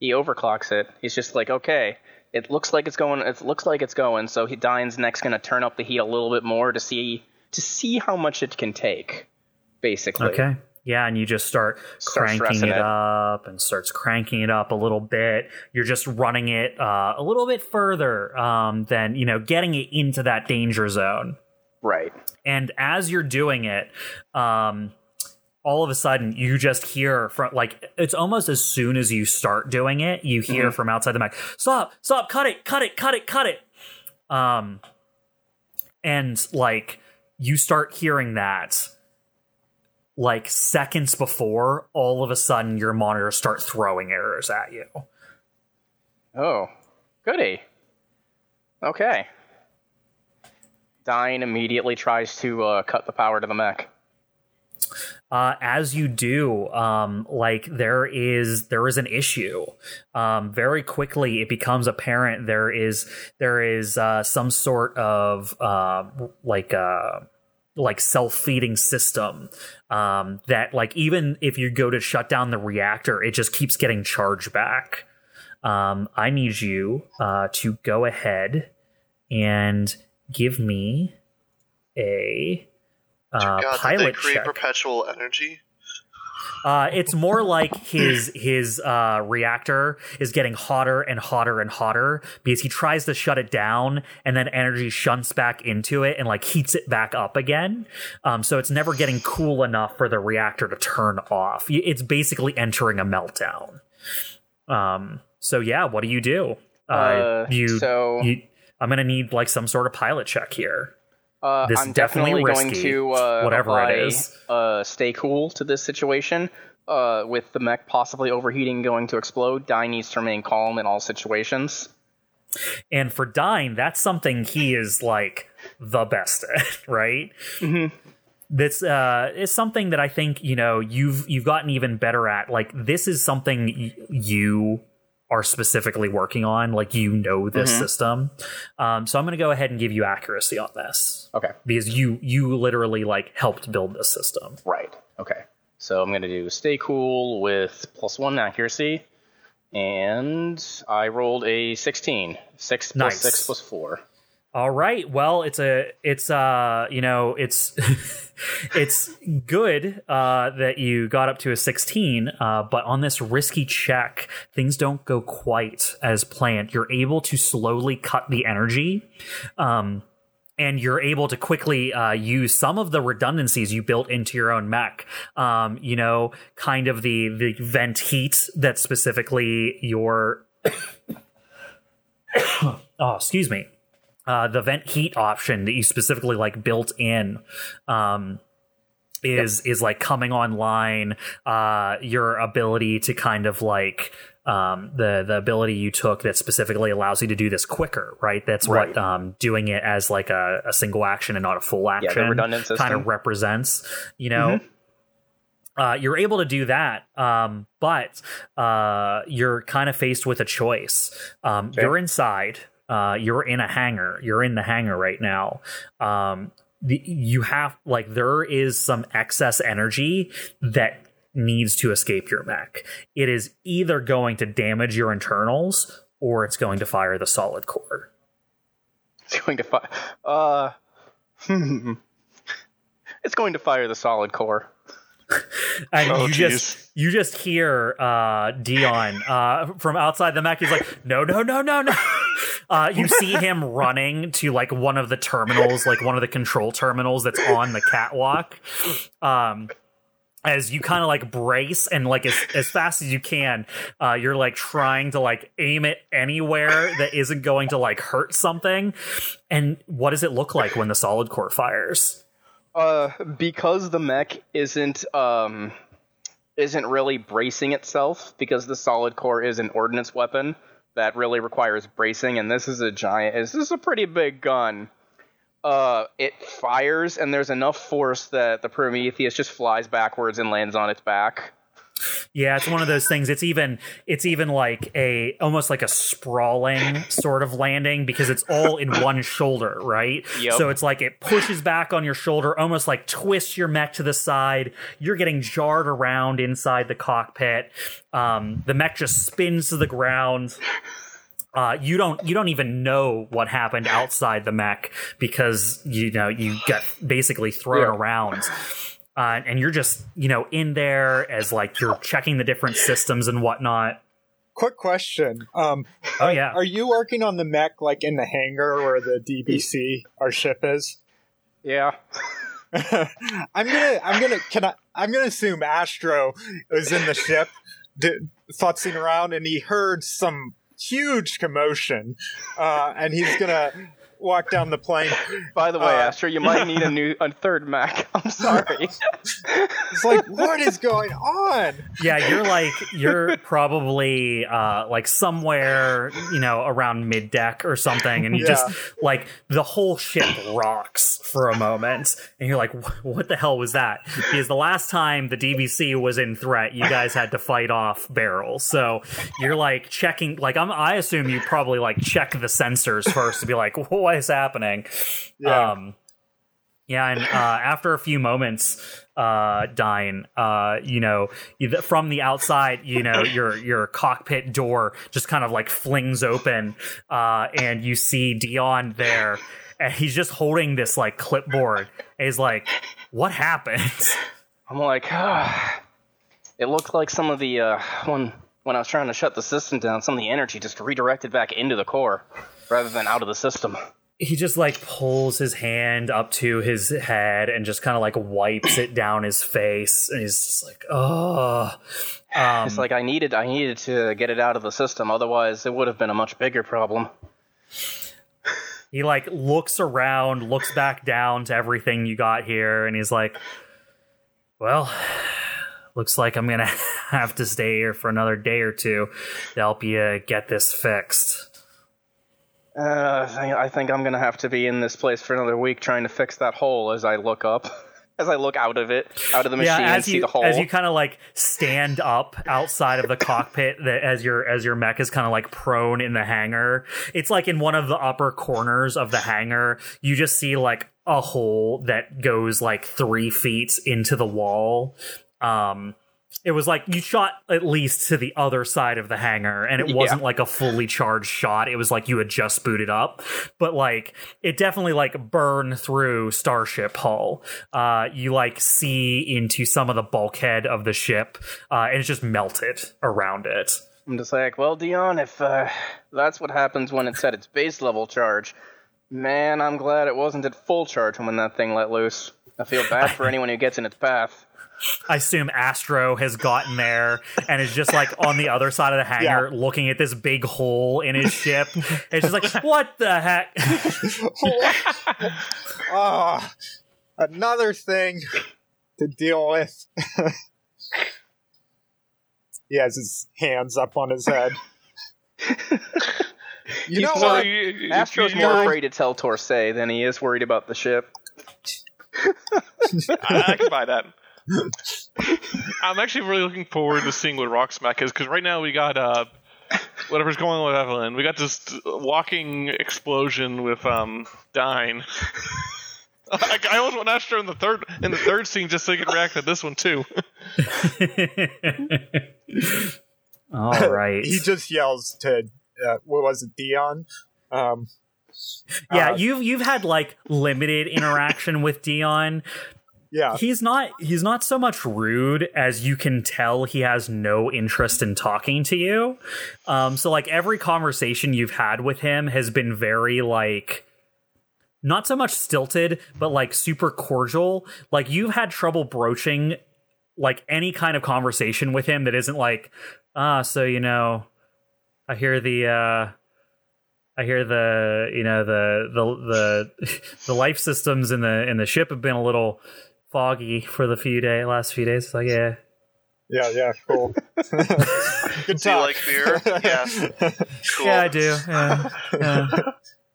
He overclocks it. He's just like, okay, it looks like it's going. It looks like it's going. So he Dine's next gonna turn up the heat a little bit more to see to see how much it can take, basically. Okay. Yeah, and you just start Start cranking it, it. up and starts cranking it up a little bit. You're just running it uh, a little bit further um, than, you know, getting it into that danger zone. Right. and as you're doing it um all of a sudden you just hear from like it's almost as soon as you start doing it you hear from outside the mic stop stop cut it cut it cut it cut it um and like you start hearing that like seconds before all of a sudden your monitors start throwing errors at you Oh, goody. Okay. Dine immediately tries to uh, cut the power to the mech. Uh, as you do, um, like there is there is an issue. Um, very quickly, it becomes apparent there is there is uh, some sort of uh, like uh, like self-feeding system um, that like even if you go to shut down the reactor it just keeps getting charged back um, i need you uh, to go ahead and give me a uh, God, did they pilot create check perpetual energy? uh, it's more like his his uh, reactor is getting hotter and hotter and hotter because he tries to shut it down and then energy shunts back into it and like heats it back up again. Um, so it's never getting cool enough for the reactor to turn off. It's basically entering a meltdown. Um, so yeah, what do you do? Uh, you, so- you, I'm gonna need like some sort of pilot check here. Uh, This I'm definitely going to uh, whatever it apply, is. Uh, stay cool to this situation. Uh, with the mech possibly overheating, going to explode, Dai needs to remain calm in all situations. And for Dine, that's something he is like the best at, right? Mhm. That's uh, is something that I think you know you've you've gotten even better at. Like this is something y- you are specifically working on. Like you know this Mhm. system. Um, so I'm going to go ahead and give you accuracy on this Okay. because you you literally like helped build this system. Right. Okay. So I'm going to do stay cool with plus one accuracy, and I rolled a 16. Six plus Nice. six plus four. All right. Well, it's a it's uh you know it's it's good uh that you got up to a 16 uh but on this risky check things don't go quite as planned. You're able to slowly cut the energy um and you're able to quickly uh, use some of the redundancies you built into your own mech. Um, you know, kind of the the vent heat that specifically your oh, excuse me uh, the vent heat option that you specifically like built in um, is is like coming online. Uh, your ability to kind of like um, the the ability you took that specifically allows you to do this quicker, right? That's Right. what um, doing it as like a, a single action and not a full action system. kind of represents. You know. Uh, you're able to do that, um, but uh, you're kind of faced with a choice. Um, Okay. You're inside. Uh, you're in a hangar. You're in the hangar right now. Um, the, you have like there is some excess energy that needs to escape your mech. It is either going to damage your internals or it's going to fire the solid core. It's going to fire. Uh, hmm. It's going to fire the solid core. And Oh, you just you just hear uh, Dion uh, from outside the mech. He's like, "No, no, no, no, no." Uh, you see him running to like one of the terminals, like one of the control terminals that's on the catwalk. Um, as you kind of like brace and like as, as fast as you can, uh, you're like trying to like aim it anywhere that isn't going to like hurt something. And what does it look like when the solid core fires? Uh, because the mech isn't um isn't really bracing itself because the solid core is an ordnance weapon that really requires bracing, and this is a giant. This is a pretty big gun. Uh, it fires, and there's enough force that the Prometheus just flies backwards and lands on its back. Yeah, it's one of those things. It's even it's even like a almost like a sprawling sort of landing because it's all in one shoulder, right? Yep. So it's like it pushes back on your shoulder, almost like twists your mech to the side. You're getting jarred around inside the cockpit. Um, the mech just spins to the ground. Uh, you don't you don't even know what happened outside the mech because you know you got basically thrown Yeah. around uh, and you're just you know in there as like you're checking the different systems and whatnot. Quick question. Um, Oh yeah, are you working on the mech like in the hangar where the DBC our ship is? Yeah. I'm gonna, I'm gonna, can I? I'm gonna assume Astro was in the ship, did, futzing around, and he heard some huge commotion, uh, and he's gonna walk down the plane. By the way, Uh, Astro, you might need a new a third Mac. I'm sorry. It's like, what is going on? yeah. You're like you're probably uh, like somewhere you know around mid deck or something, and you Yeah. just like the whole ship rocks for a moment, and you're like, what the hell was that? Because the last time the DBC was in threat, you guys had to fight off barrels, so you're like checking. Like I'm, I assume you probably like check the sensors first to be like, what is happening? Yeah. Um, Yeah, and uh, after a few moments, uh, dying, uh, you know, from the outside, you know, your your cockpit door just kind of like flings open, uh, and you see Dion there, and he's just holding this like clipboard. And he's like, "What happened?" I'm like, ah. It looked like some of the uh, when when I was trying to shut the system down, some of the energy just redirected back into the core rather than out of the system. he just like pulls his hand up to his head and just kind of like wipes it down his face and he's just like oh um, It's like I needed I needed to get it out of the system, otherwise it would have been a much bigger problem. he like looks around looks back down to everything you got here and he's like well looks like i'm gonna have to stay here for another day or two to help you get this fixed Uh, I think- I'm gonna have to be in this place for another week trying to fix that hole as I look up, as I look out of it, out of the machine, yeah and as see the hole. as you kind of like stand up outside of the cockpit that as your as your mech is kind of like prone in the hangar it's like in one of the upper corners of the hangar you just see like a hole that goes like three feet into the wall um it was like you shot at least to the other side of the hangar and it wasn't like a fully charged shot. It was like you had just booted up. But like it definitely like burned through starship hull. Uh you like see into some of the bulkhead of the ship uh and it's just melted around it. I'm just like, well, Dion, if uh, that's what happens when it's at its base level charge, man, I'm glad it wasn't at full charge when that thing let loose. I feel bad for anyone who gets in its path. I assume astro has gotten there and is just like on the other side of the hangar looking at this big hole in his ship it's just like what the heck Ah, another thing to deal with. he has his hands up on his head. You know He's what? you- you- Astro's you- more know- afraid to tell Torsay than he is worried about the ship. I, I can buy that. I'm actually really looking forward to seeing what Rock's mech is because right now we got uh, whatever's going on with Evelyn. We got this walking explosion with um Dine. I, I almost want Astro in the third in the third scene just so he can react to this one too. all right He just yells to uh, what was it, Dion? Um, yeah uh, you've you've had like limited interaction with dion yeah, he's not he's not so much rude as you can tell he has no interest in talking to you. Um so like every conversation you've had with him has been very like not so much stilted but like super cordial. Like you've had trouble broaching like any kind of conversation with him that isn't like ah so you know i hear the uh I hear the you know the the the the life systems in the in the ship have been a little foggy for the few day last few days. It's like yeah, yeah, yeah, cool. Good Do you talk. like beer? Yeah. Cool. yeah, I do. Yeah, yeah.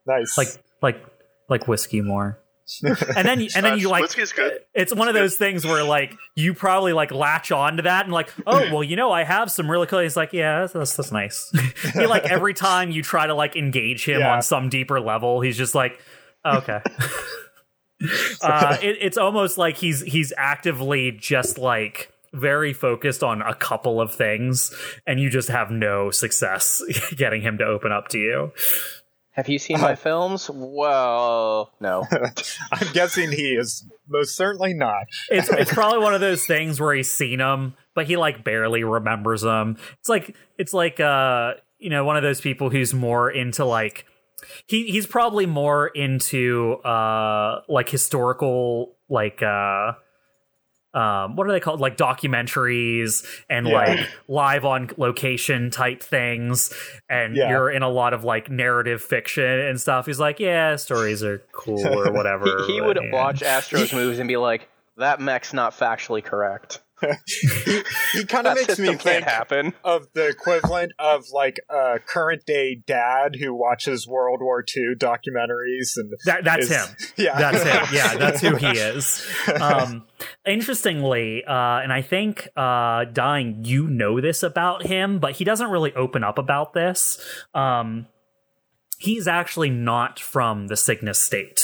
nice. like like like whiskey more. And then you, and then you like whiskey's good. it's one of those things where like you probably like latch on to that and like oh well you know I have some really cool. He's like yeah that's that's, that's nice. he like every time you try to like engage him Yeah. on some deeper level, he's just like "Oh, okay. uh, it, it's almost like he's he's actively just like very focused on a couple of things, and you just have no success getting him to open up to you. Have you seen my films? Well, no. I'm guessing he is most certainly not. it's it's probably one of those things where he's seen them, but he like barely remembers them. It's like it's like uh you know one of those people who's more into like he he's probably more into uh like historical like uh um what are they called like documentaries and Yeah. like live on location type things and Yeah. you're in a lot of like narrative fiction and stuff he's like yeah stories are cool or whatever he, he would watch Astro's moves and be like, "That mech's not factually correct. He kind of makes me think happen." of the equivalent of like a current day dad who watches World War II documentaries and That, that's is- him. Yeah, That's him. Yeah, that's who he is. Um, interestingly, uh, and I think uh, Dying, you know this about him, but he doesn't really open up about this. Um, he's actually not from the Cygnus state.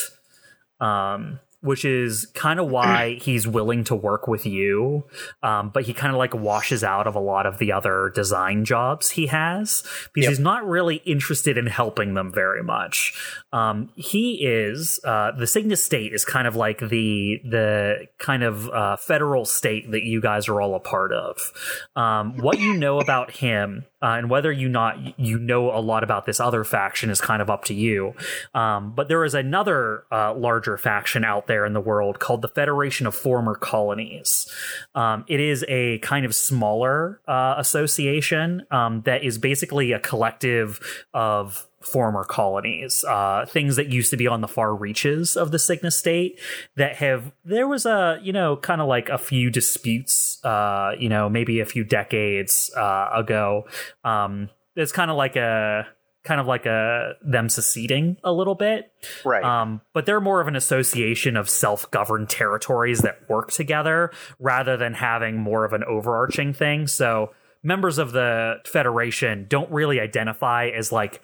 Um, which is kind of why he's willing to work with you. Um, but he kind of like washes out of a lot of the other design jobs he has because Yep. he's not really interested in helping them very much. Um, he is uh, the Cygnus State is kind of like the the kind of uh, federal state that you guys are all a part of. Um, what you know about him uh, and whether you not you know a lot about this other faction is kind of up to you. Um, but there is another uh, larger faction out there in the world called the Federation of Former Colonies. Um, it is a kind of smaller uh, association um, that is basically a collective of former colonies, uh, things that used to be on the far reaches of the Cygnus state that have, there was a, you know, kind of like a few disputes, uh, you know, maybe a few decades uh, ago. Um, it's kind of like a, kind of like a them seceding a little bit. Right. Um, but they're more of an association of self-governed territories that work together rather than having more of an overarching thing. So members of the Federation don't really identify as like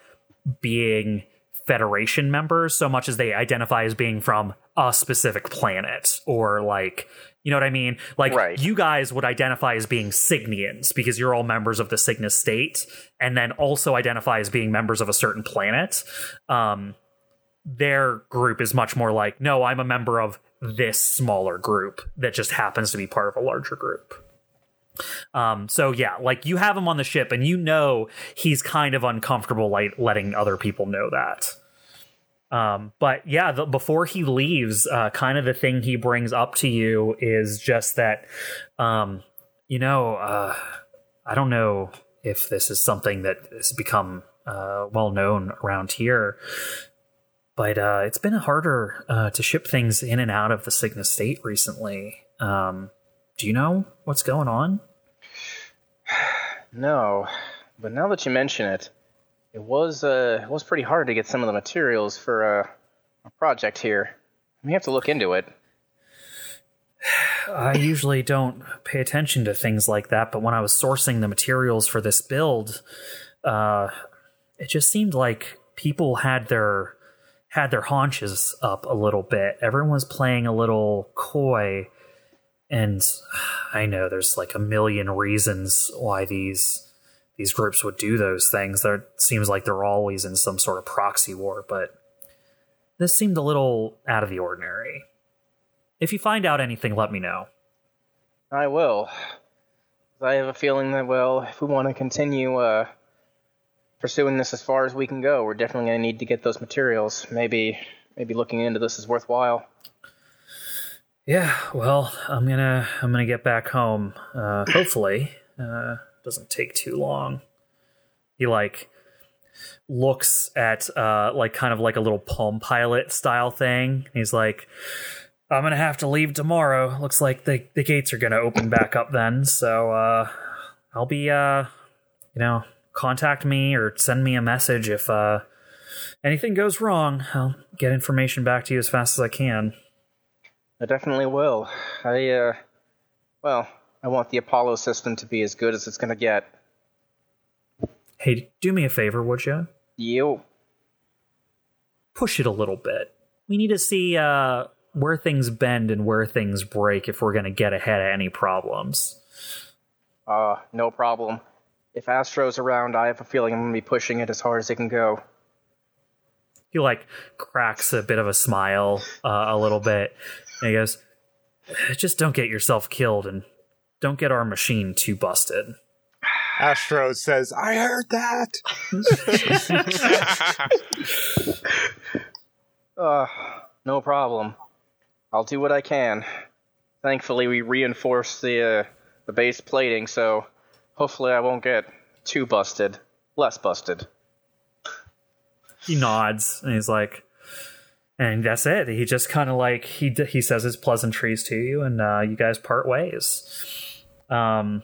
being Federation members so much as they identify as being from a specific planet or like you know what I mean? Like Right. you guys would identify as being Cygnians because you're all members of the Cygnus state, and then also identify as being members of a certain planet. Um, their group is much more like, no, I'm a member of this smaller group that just happens to be part of a larger group. Um, so yeah, like you have him on the ship, and you know he's kind of uncomfortable like letting other people know that. Um, but yeah, the, before he leaves, uh, kind of the thing he brings up to you is just that, um, you know, uh, I don't know if this is something that has become uh, well known around here, but uh, it's been harder uh, to ship things in and out of the Cygnus state recently. Um, do you know what's going on? No, but now that you mention it, it was uh, it was pretty hard to get some of the materials for uh, a project here. We have to look into it. I usually don't pay attention to things like that, but when I was sourcing the materials for this build, uh, it just seemed like people had their had their haunches up a little bit. Everyone was playing a little coy, and I know there's like a million reasons why these these groups would do those things. There seems like they're always in some sort of proxy war, but this seemed a little out of the ordinary. If you find out anything, let me know. I will. I have a feeling that well, if we want to continue uh, pursuing this as far as we can go, we're definitely going to need to get those materials. Maybe maybe looking into this is worthwhile. Yeah, well, I'm gonna I'm gonna get back home. Uh, hopefully, uh, doesn't take too long. He like looks at uh, like kind of like a little Palm Pilot style thing. He's like, I'm gonna have to leave tomorrow. Looks like the the gates are gonna open back up then. So uh, I'll be uh, you know, contact me or send me a message if uh, anything goes wrong. I'll get information back to you as fast as I can. I definitely will. I uh, well, I want the Apollo system to be as good as it's going to get. Hey, do me a favor, would you? You. Push it a little bit. We need to see uh, where things bend and where things break if we're going to get ahead of any problems. Uh, no problem. If Astro's around, I have a feeling I'm going to be pushing it as hard as it can go. He like cracks a bit of a smile uh, a little bit, and he goes, "Just don't get yourself killed and don't get our machine too busted." Astro says, I heard that. Uh, no problem. I'll do what I can. Thankfully, we reinforced the uh, the base plating, so hopefully I won't get too busted. Less busted. He nods and he's like, and that's it. He just kind of like he he says his pleasantries to you, and uh, you guys part ways. Um,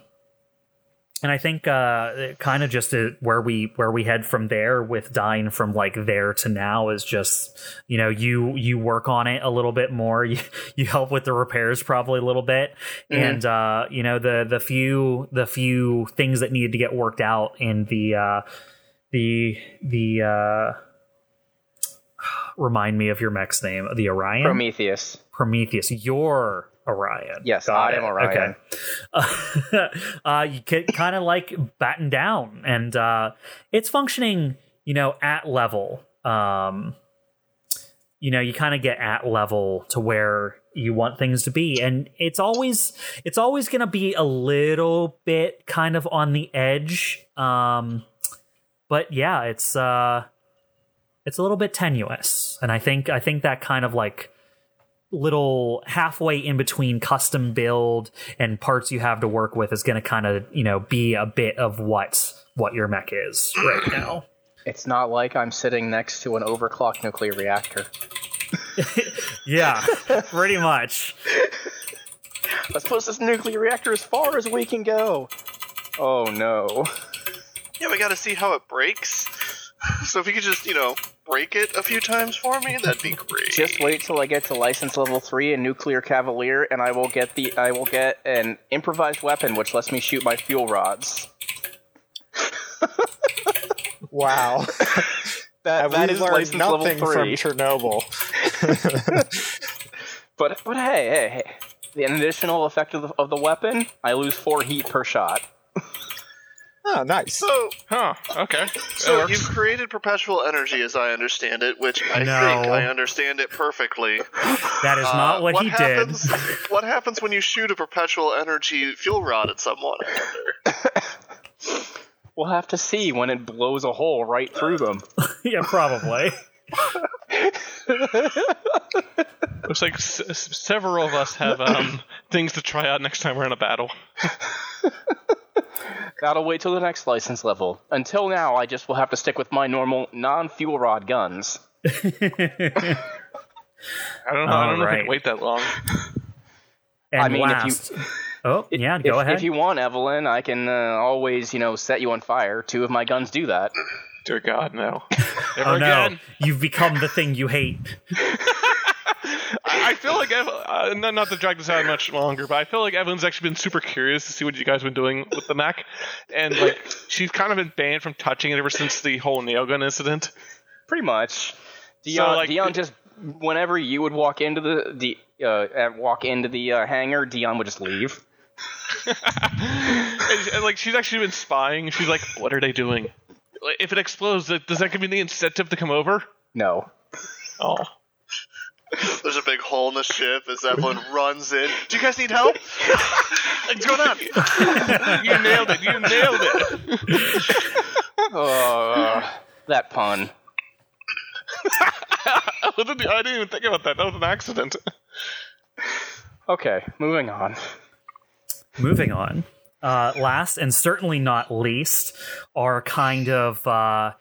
and I think uh, kind of just uh where we where we head from there with dying from like there to now is just you know you you work on it a little bit more. You you help with the repairs probably a little bit, and uh, you know the the few the few things that needed to get worked out in the uh, the the uh remind me of your mech's name, the Orion. Prometheus. Prometheus. You're Orion. Yes, Got I am. Orion. Okay. uh, you get kind of like batten down, and uh, it's functioning, you know, at level. Um, you know, you kind of get at level to where you want things to be, and it's always it's always going to be a little bit kind of on the edge. Um, but yeah, it's uh, it's a little bit tenuous, and I think I think that kind of like little halfway in between custom build and parts you have to work with is going to kind of you know be a bit of what what your mech is right now It's not like I'm sitting next to an overclocked nuclear reactor. yeah pretty much Let's push this nuclear reactor as far as we can go. Oh no. Yeah, we got to see how it breaks. So if you could just, you know, break it a few times for me, that'd be great. Just wait till I get to license level three in nuclear cavalier, and I will get the I will get an improvised weapon which lets me shoot my fuel rods. Wow. That, Have that we license level nothing from three. Chernobyl? But but hey hey hey, the additional effect of the, of the weapon, I lose four heat per shot. Oh, nice. So, Huh. Okay. so you've created perpetual energy, as I understand it, which I No. think I understand it perfectly. that is not Uh, what, he happens, did what happens when you shoot a perpetual energy fuel rod at someone? We'll have to see when it blows a hole right through them. yeah probably Looks like s- s- several of us have um, things to try out next time we're in a battle. That'll wait till the next license level. Until now, I just will have to stick with my normal non-fuel rod guns. I don't know. I don't know if I can wait that long. and I mean, if you- oh yeah go if, ahead If you want, Evelyn, I can uh, always, you know, set you on fire. Two of my guns do that. Dear God, no. Never oh no again. you've become the thing you hate I feel like Ev- uh, not, not to drag this out much longer, but I feel like Evelyn's actually been super curious to see what you guys have been doing with the Mac, and like she's kind of been banned from touching it ever since the whole nail gun incident. Pretty much. Dion, like, Dion just whenever you would walk into the the uh, uh, walk into the uh, hangar, Dion would just leave. and, and, like she's actually been spying. She's like, "What are they doing? Like, If it explodes, does that give me the incentive to come over?" No. Oh, There's a big hole in the ship as Evelyn runs in. Do you guys need help? What's going on? you nailed it! You nailed it! Uh, that pun. I didn't I didn't even think about that. That was an accident. Okay, moving on. moving on uh last and certainly not least are kind of uh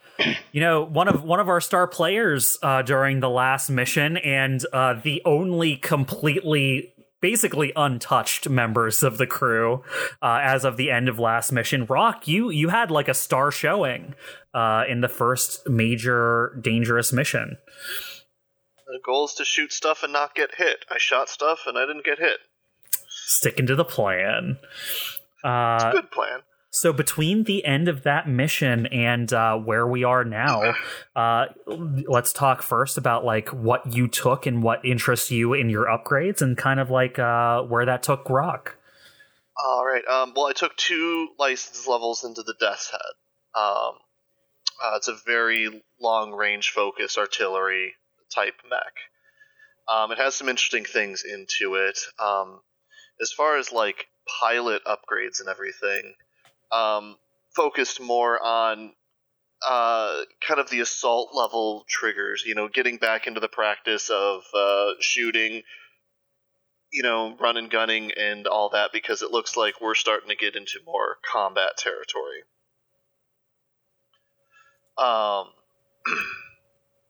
you know one of one of our star players uh during the last mission and uh the only completely basically untouched members of the crew uh as of the end of last mission rock you you had like a star showing uh in the first major dangerous mission The goal is to shoot stuff and not get hit. I shot stuff and I didn't get hit. sticking to the plan uh Good plan. So between the end of that mission and uh, where we are now, uh, let's talk first about like what you took and what interests you in your upgrades, and kind of like uh, where that took Rock. All right. Um, well, I took two license levels into the Death's Head. Um, uh, it's a very long range focus artillery type mech. Um, it has some interesting things into it. Um, as far as like pilot upgrades and everything, um, focused more on uh, kind of the assault level triggers. You know, getting back into the practice of uh, shooting you know, run and gunning and all that because it looks like we're starting to get into more combat territory. Um,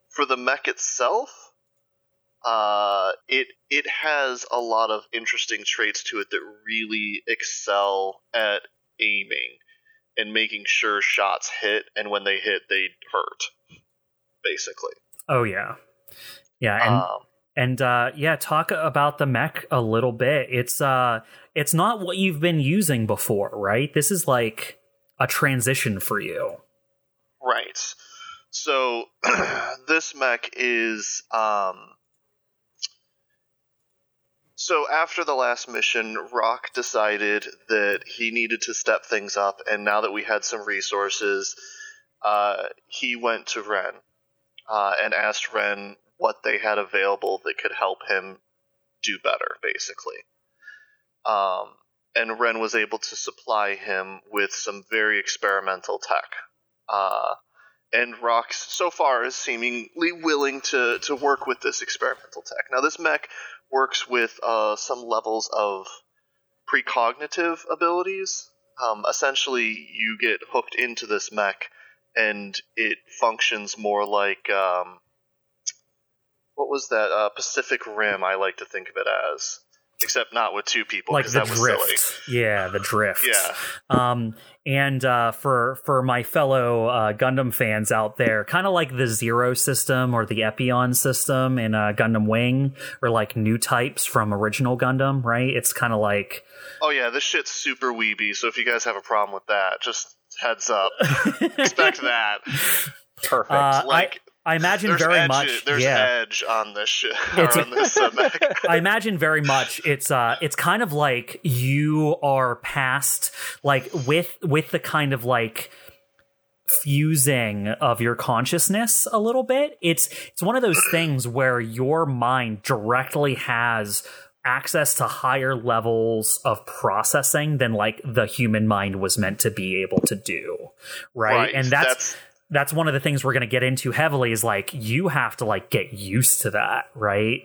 for the mech itself, uh, it it has a lot of interesting traits to it that really excel at aiming and making sure shots hit, and when they hit, they hurt. Basically, Oh yeah, yeah, and um, and uh, yeah, talk about the mech a little bit. It's uh, it's not what you've been using before, right? This is like a transition for you. Right. So this mech is um. So after the last mission, Rock decided that he needed to step things up, and now that we had some resources, uh, he went to Ren uh, and asked Ren what they had available that could help him do better, basically. Um, and Ren was able to supply him with some very experimental tech. Uh, and Rox, so far, is seemingly willing to, to work with this experimental tech. Now, this mech works with uh, some levels of precognitive abilities. Um, essentially, you get hooked into this mech, and it functions more like um, what was that uh, Pacific Rim? I like to think of it as, except not with two people. Like the that was drift. Yeah, the drift. Yeah. Um, and uh, for for my fellow uh, Gundam fans out there, kind of like the Zero system or the Epyon system in uh, Gundam Wing, or like new types from original Gundam, right? It's kind of like Oh yeah, this shit's super weeby. So if you guys have a problem with that, just heads up. Expect that. Perfect. Uh, Like I imagine there's very edge, much. there's yeah. edge on this shit. On this uh. I imagine very much it's uh it's kind of like you are past like with with the kind of like fusing of your consciousness a little bit. It's it's one of those things where your mind directly has access to higher levels of processing than like the human mind was meant to be able to do. Right? Right, And that's that's- that's one of the things we're going to get into heavily is like you have to like get used to that right?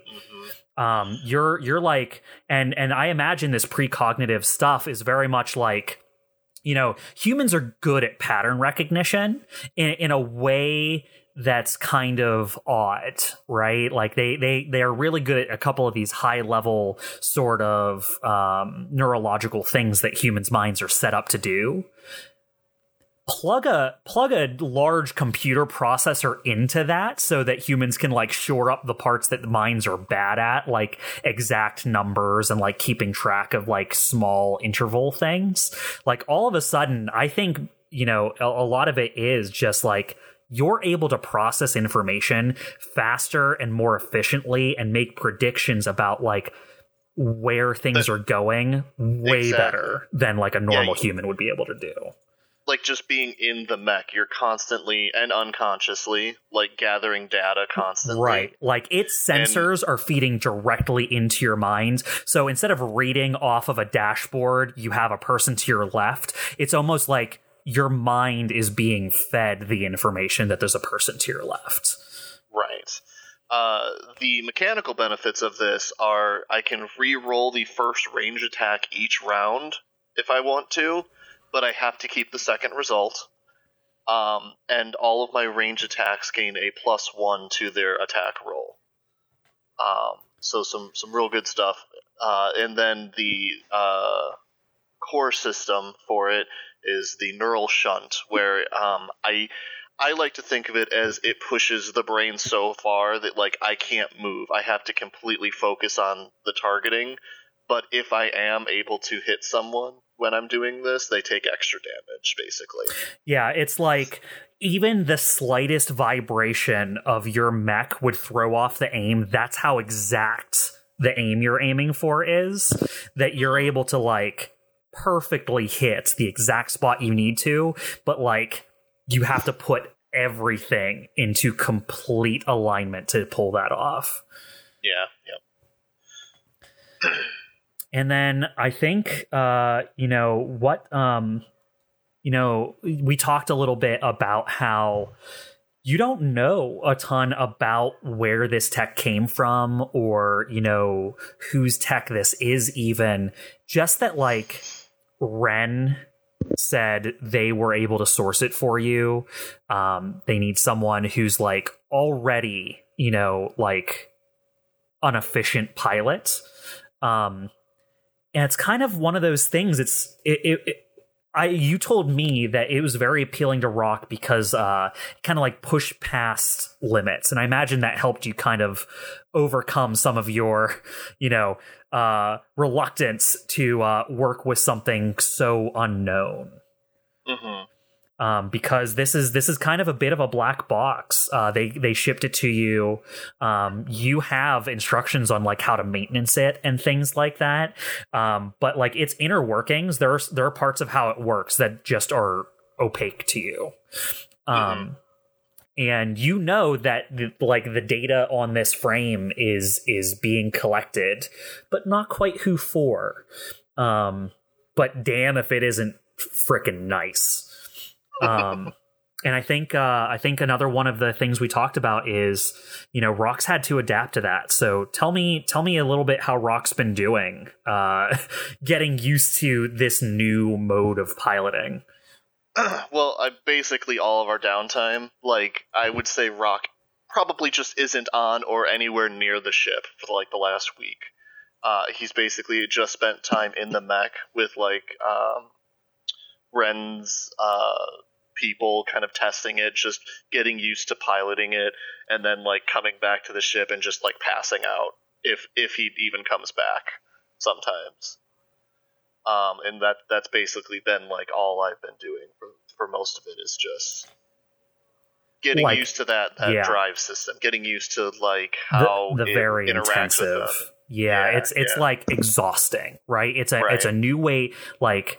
Um you're you're like and and i imagine this precognitive stuff is very much like you know humans are good at pattern recognition in, in a way that's kind of odd right? Like they they they are really good at a couple of these high level sort of um neurological things that humans minds are set up to do plug a plug a large computer processor into that so that humans can like shore up the parts that the minds are bad at like exact numbers and like keeping track of like small interval things like all of a sudden i think you know a, a lot of it is just like you're able to process information faster and more efficiently and make predictions about like where things are going way Exactly. better than like a normal you- human would be able to do like just being in the mech, you're constantly and unconsciously like gathering data constantly. Right. Like its sensors are feeding directly into your mind. So instead of reading off of a dashboard, you have a person to your left. It's almost like your mind is being fed the information that there's a person to your left. Right. Uh, the mechanical benefits of this are I can re-roll the first range attack each round if I want to, but I have to keep the second result. Um, and all of my range attacks gain a plus one to their attack roll. Um, so some some real good stuff. Uh, and then the uh, core system for it is the neural shunt, where um, I I like to think of it as it pushes the brain so far that like I can't move. I have to completely focus on the targeting. But if I am able to hit someone when I'm doing this, they take extra damage, basically. Yeah, it's like even the slightest vibration of your mech would throw off the aim. That's how exact the aim you're aiming for is. That you're able to like perfectly hit the exact spot you need to, but like you have to put everything into complete alignment to pull that off. Yeah, yep. And then I think uh, you know what um you know we talked a little bit about how you don't know a ton about where this tech came from or you know whose tech this is even. Just that like Ren said they were able to source it for you. Um they need someone who's like already you know like an efficient pilot. Um and it's kind of one of those things it's it, it, it I you told me that it was very appealing to rock because uh kind of like pushed past limits. And I imagine that helped you kind of overcome some of your you know uh reluctance to uh work with something so unknown. Hmm um, because this is this is kind of a bit of a black box. Uh, they they shipped it to you. Um, you have instructions on like how to maintenance it and things like that. Um, but like its inner workings, there are there are parts of how it works that just are opaque to you. Um, and you know that the, like the data on this frame is is being collected, but not quite who for. Um, but damn if it isn't freaking nice. Um, and I think uh, I think another one of the things we talked about is you know Rock's had to adapt to that. So tell me tell me a little bit how Rock's been doing, uh, getting used to this new mode of piloting. well, I basically all of our downtime, like I would say, Rock probably just isn't on or anywhere near the ship for like the last week. Uh, he's basically just spent time in the mech with like um, Ren's uh, people, kind of testing it, just getting used to piloting it, and then like coming back to the ship and just like passing out if if he even comes back sometimes. Um, and that that's basically been like all I've been doing for for most of it is just getting Like, used to that that yeah. drive system, getting used to like The, how the it very intensive. Yeah, Yeah, it's it's yeah. like exhausting, right? It's a Right. it's a new way like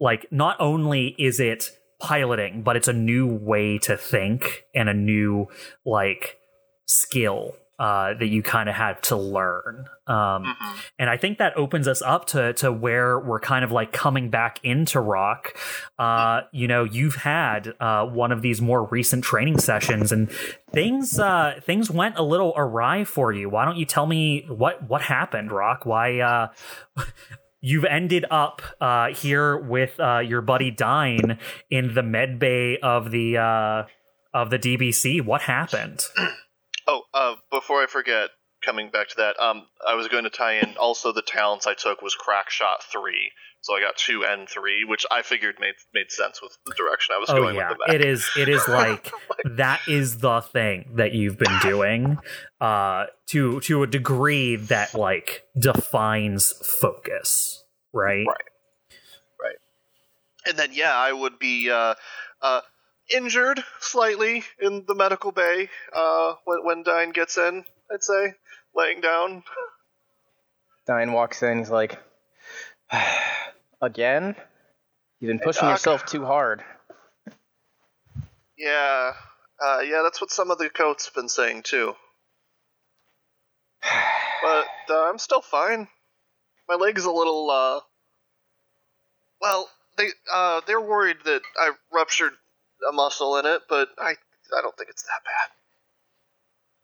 like not only is it piloting, but it's a new way to think and a new like skill uh, that you kind of had to learn. Um, Mhm. and I think that opens us up to to where we're kind of like coming back into rock. Uh, you know, you've had uh, one of these more recent training sessions, and things uh, things went a little awry for you. Why don't you tell me what what happened, Rock? Why uh, you've ended up uh, here with uh, your buddy Dine in the med bay of the uh, of the DBC? What happened? Oh, uh, before I forget, coming back to that, um, I was going to tie in also the talents I took was crack shot three, so I got two N three, which I figured made made sense with the direction I was Oh going yeah, with the mech. it is. It is like that is the thing that you've been doing uh, to to a degree that like defines focus, right? Right. And then yeah, I would be uh, uh, injured slightly in the medical bay uh, when when Dine gets in. I'd say laying down. Dine walks in. He's like, "Again? You've been pushing Doc. yourself too hard." Yeah, uh, yeah, that's what some of the coats have been saying too. But uh, I'm still fine. My leg's a little. Uh, well, they uh, they're worried that I ruptured a muscle in it, but I I don't think it's that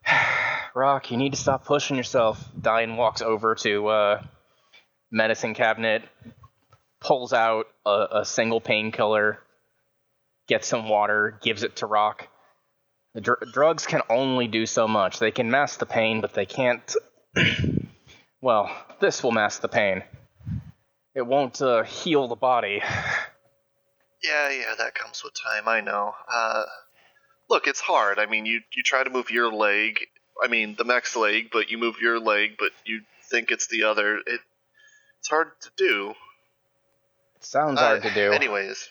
bad. Rock, you need to stop pushing yourself. Dine walks over to uh, medicine cabinet, pulls out a, a single painkiller, gets some water, gives it to Rock. The dr- drugs can only do so much. They can mask the pain, but they can't. well, this will mask the pain. It won't uh, heal the body. Yeah, yeah, that comes with time. I know. Uh, look, it's hard. I mean, you you try to move your leg. I mean, the mech's leg, but you move your leg, but you think it's the other. It it's hard to do. It sounds Uh, hard to do. Anyways,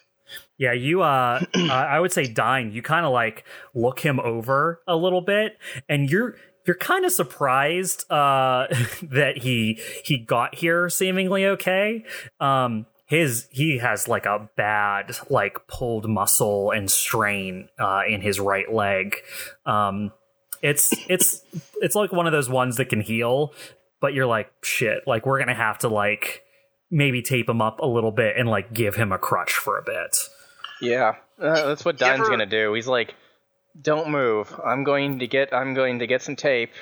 Yeah, you. Uh, uh, I would say Dine. You kind of like look him over a little bit, and you're you're kind of surprised uh, that he he got here seemingly okay. Um, his he has like a bad like pulled muscle and strain uh, in his right leg. Um, it's it's it's like one of those ones that can heal, but you're like shit. Like we're gonna have to like maybe tape him up a little bit and like give him a crutch for a bit. Yeah, uh, that's what You Dine's ever- gonna do. He's like, "Don't move. I'm going to get. I'm going to get some tape,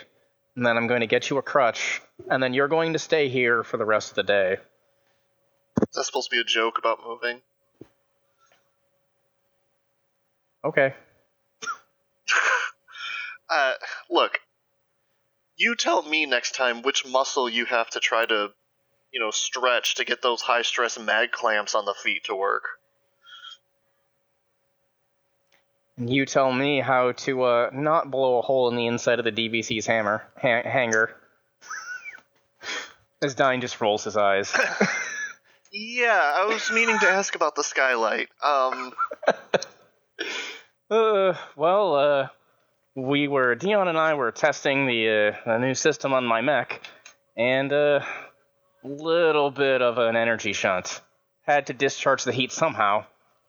and then I'm going to get you a crutch, and then you're going to stay here for the rest of the day." is that supposed to be a joke about moving? Okay. Uh, look, you tell me next time which muscle you have to try to, you know, stretch to get those high stress mag clamps on the feet to work. You tell me how to uh, not blow a hole in the inside of the DVC's hammer ha- hangar. As Dine just rolls his eyes. Yeah, I was meaning to ask about the skylight. Um, uh, well, uh, we were Dion and I were testing the uh, the new system on my mech, and uh, little bit of an energy shunt. Had to discharge the heat somehow.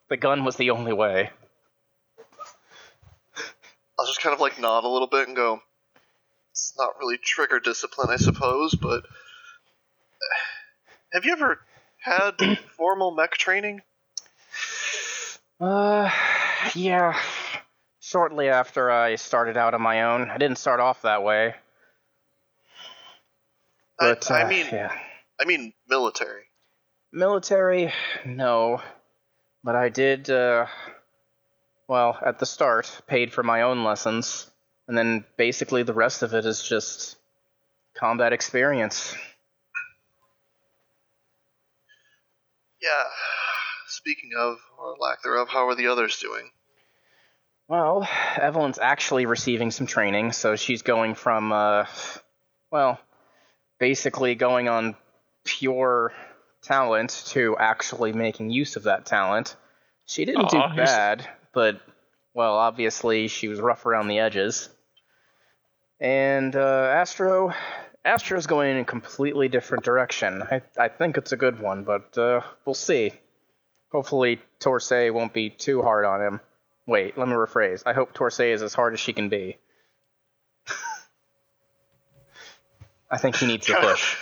The gun was the only way. I'll just kind of like nod a little bit and go, it's not really trigger discipline, I suppose, but have you ever had formal mech training? Uh, yeah. Shortly after I started out on my own, I didn't start off that way. But I, I uh, mean, yeah. I mean military. Military, no, but I did. Uh, well, at the start, paid for my own lessons, and then basically the rest of it is just combat experience. Yeah. Speaking of, or lack thereof, how are the others doing? Well, Evelyn's actually receiving some training, so she's going from, uh, well, basically going on pure talent to actually making use of that talent. She didn't Aww, do bad but well, obviously she was rough around the edges. And uh, Astro, Astro's going in a completely different direction. I I think it's a good one, but uh, we'll see. Hopefully, Torsay won't be too hard on him. Wait, let me rephrase. I hope Torsay is as hard as she can be. I think he needs to push.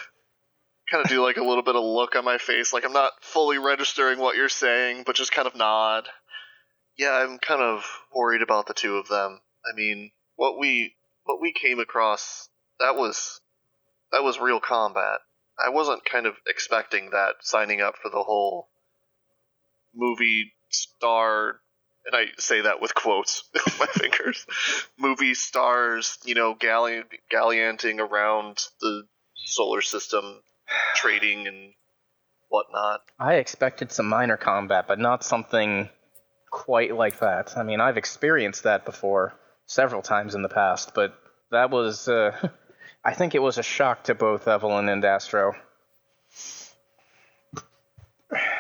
Kind of do like a little bit of look on my face, like I'm not fully registering what you're saying, but just kind of nod. Yeah, I'm kind of worried about the two of them. I mean, what we what we came across that was that was real combat. I wasn't kind of expecting that signing up for the whole movie star and I say that with quotes with my fingers. Movie stars, you know, galli- gallianting around the solar system, trading and whatnot. I expected some minor combat, but not something quite like that. I mean, I've experienced that before several times in the past, but that was, uh, I think it was a shock to both Evelyn and Astro.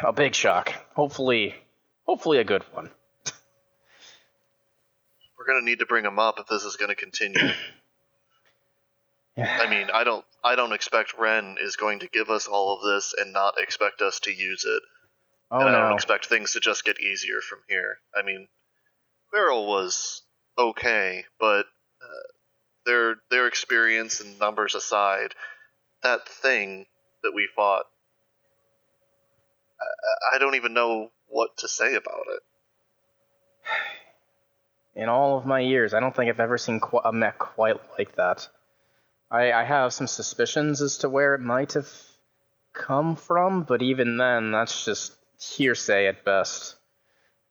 A big shock. Hopefully, hopefully a good one. We're gonna need to bring him up if this is gonna continue. yeah. I mean, I don't, I don't expect Ren is going to give us all of this and not expect us to use it. Oh, and I don't expect things to just get easier from here. I mean, Beryl was okay, but uh, their their experience and numbers aside, that thing that we fought, I, I don't even know what to say about it. In all of my years, I don't think I've ever seen a mech quite like that. I, I have some suspicions as to where it might have come from, but even then, that's just hearsay at best.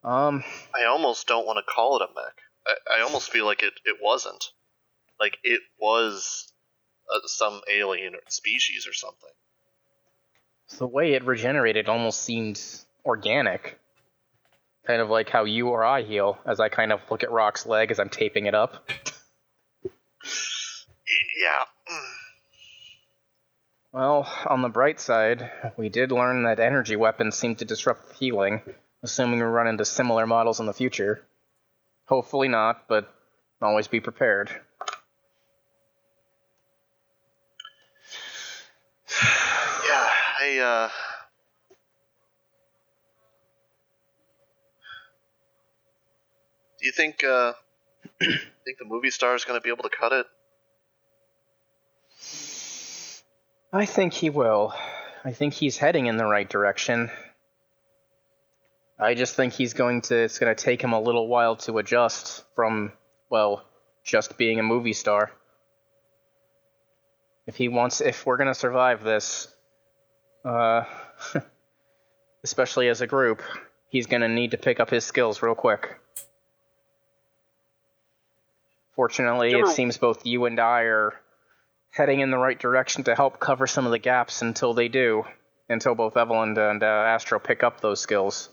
Um, I almost don't want to call it a mech. I, I almost feel like it, it wasn't. Like it was uh, some alien species or something. The way it regenerated almost seemed organic. Kind of like how you or I heal, as I kind of look at Rock's leg as I'm taping it up. yeah. Well, on the bright side, we did learn that energy weapons seem to disrupt healing, assuming we run into similar models in the future. Hopefully not, but always be prepared. yeah, I, uh. Do you think, uh. think the movie star is going to be able to cut it? I think he will. I think he's heading in the right direction. I just think he's going to it's going to take him a little while to adjust from well, just being a movie star. If he wants if we're going to survive this uh especially as a group, he's going to need to pick up his skills real quick. Fortunately, it seems both you and I are heading in the right direction to help cover some of the gaps until they do, until both Evelyn and uh, Astro pick up those skills.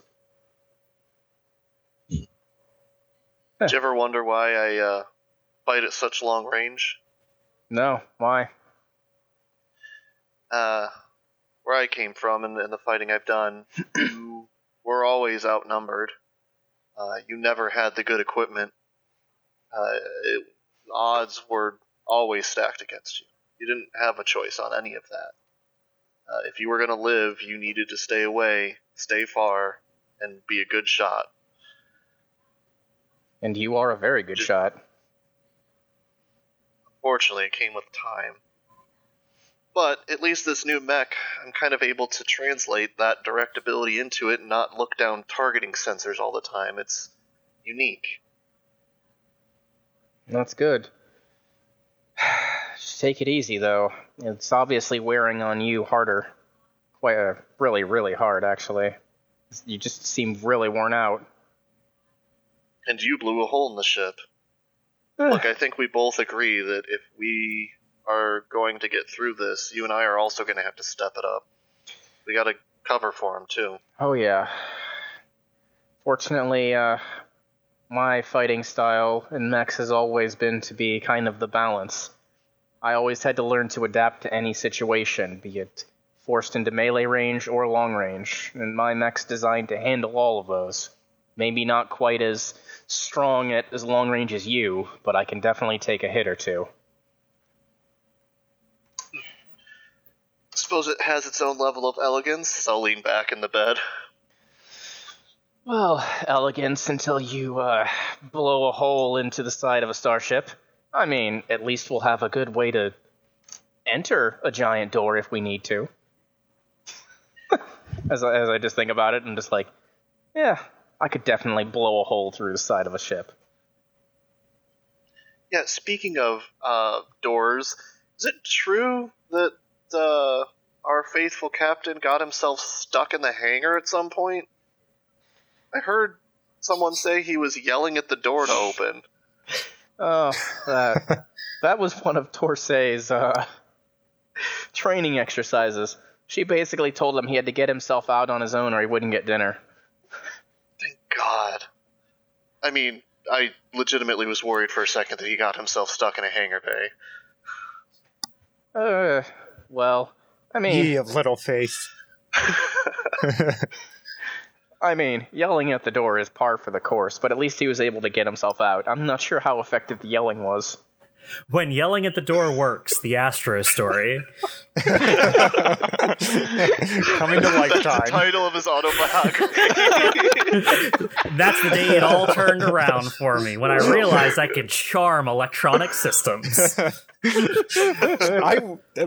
Did you ever wonder why I uh, fight at such long range? No, why? Uh, where I came from and, the fighting I've done, we're always outnumbered. Uh, you never had the good equipment. Uh, it, odds were always stacked against you. You didn't have a choice on any of that. Uh, if you were going to live, you needed to stay away, stay far, and be a good shot. And you are a very good shot. Fortunately, it came with time. But at least this new mech, I'm kind of able to translate that direct ability into it and not look down targeting sensors all the time. It's unique. That's good. Just take it easy, though. It's obviously wearing on you harder. Quite, uh, really, really hard, actually. You just seem really worn out. And you blew a hole in the ship. Look, I think we both agree that if we are going to get through this, you and I are also going to have to step it up. We got to cover for him too. Oh yeah. Fortunately, uh, my fighting style in mechs has always been to be kind of the balance. I always had to learn to adapt to any situation, be it forced into melee range or long range, and my mech's designed to handle all of those. Maybe not quite as strong at as long range as you, but I can definitely take a hit or two. Suppose it has its own level of elegance. I'll lean back in the bed. Well, elegance until you uh, blow a hole into the side of a starship. I mean, at least we'll have a good way to enter a giant door if we need to. as, I, as I just think about it, I'm just like, yeah, I could definitely blow a hole through the side of a ship. Yeah, speaking of uh, doors, is it true that uh, our faithful captain got himself stuck in the hangar at some point? I heard someone say he was yelling at the door to open. Oh, that that was one of Torsay's uh, training exercises. She basically told him he had to get himself out on his own or he wouldn't get dinner. Thank God. I mean, I legitimately was worried for a second that he got himself stuck in a hangar bay. Uh, well, I mean, Ye of little face. I mean, yelling at the door is par for the course, but at least he was able to get himself out. I'm not sure how effective the yelling was. When yelling at the door works, the Astro story. Coming to That's the lifetime. title of his autobiography. That's the day it all turned around for me when I realized I could charm electronic systems. I,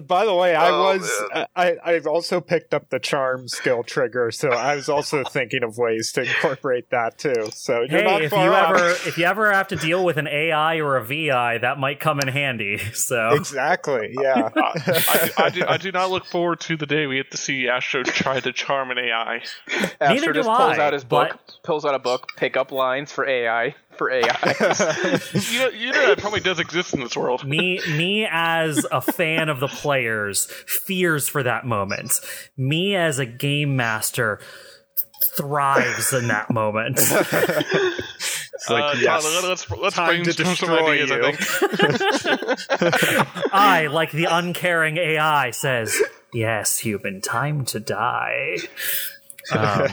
by the way, I Oh, was I, I've also picked up the charm skill trigger, so I was also thinking of ways to incorporate that too. So you're not hey, if far you off. ever if you ever have to deal with an AI or a VI, that might come in handy. So exactly, yeah. I, I, do, I do not look forward to the day we get to see Astro try to charm an AI. Astro do just pulls out his book, but- pulls out a book, pick up lines for AI for AI. You know, you know that probably does exist in this world. me me as a fan of the players fears for that moment. Me as a game master thrives in that moment. It's like, uh, yes, Tyler, let's let's time to brainstorm some destroy ideas. you. I think. I, like the uncaring AI, says, "Yes, human, time to die." Um,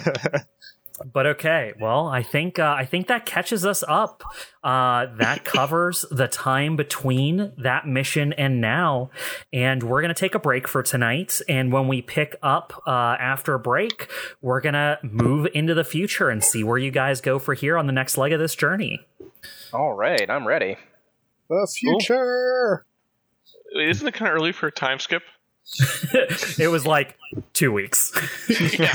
but okay, well, I think uh, I think that catches us up. Uh, that covers the time between that mission and now, and we're gonna take a break for tonight. And when we pick up uh, after a break, we're gonna move into the future and see where you guys go for here on the next leg of this journey. All right, I'm ready. the future. Wait, Isn't it kind of early for a time skip? It was like two weeks. okay,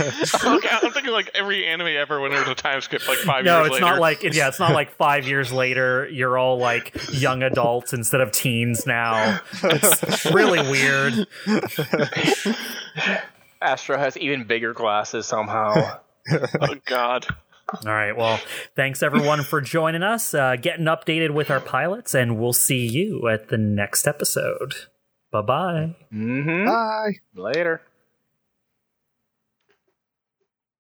I'm thinking like every anime ever when there's a time skip, like five No, years it's later. not like yeah, it's not like five years later. You're all like young adults instead of teens now. It's really weird. Astro has even bigger glasses somehow. Oh God. All right, well, thanks everyone for joining us, uh, getting updated with our pilots, and we'll see you at the next episode. Bye bye. mm-hmm. Bye. Later.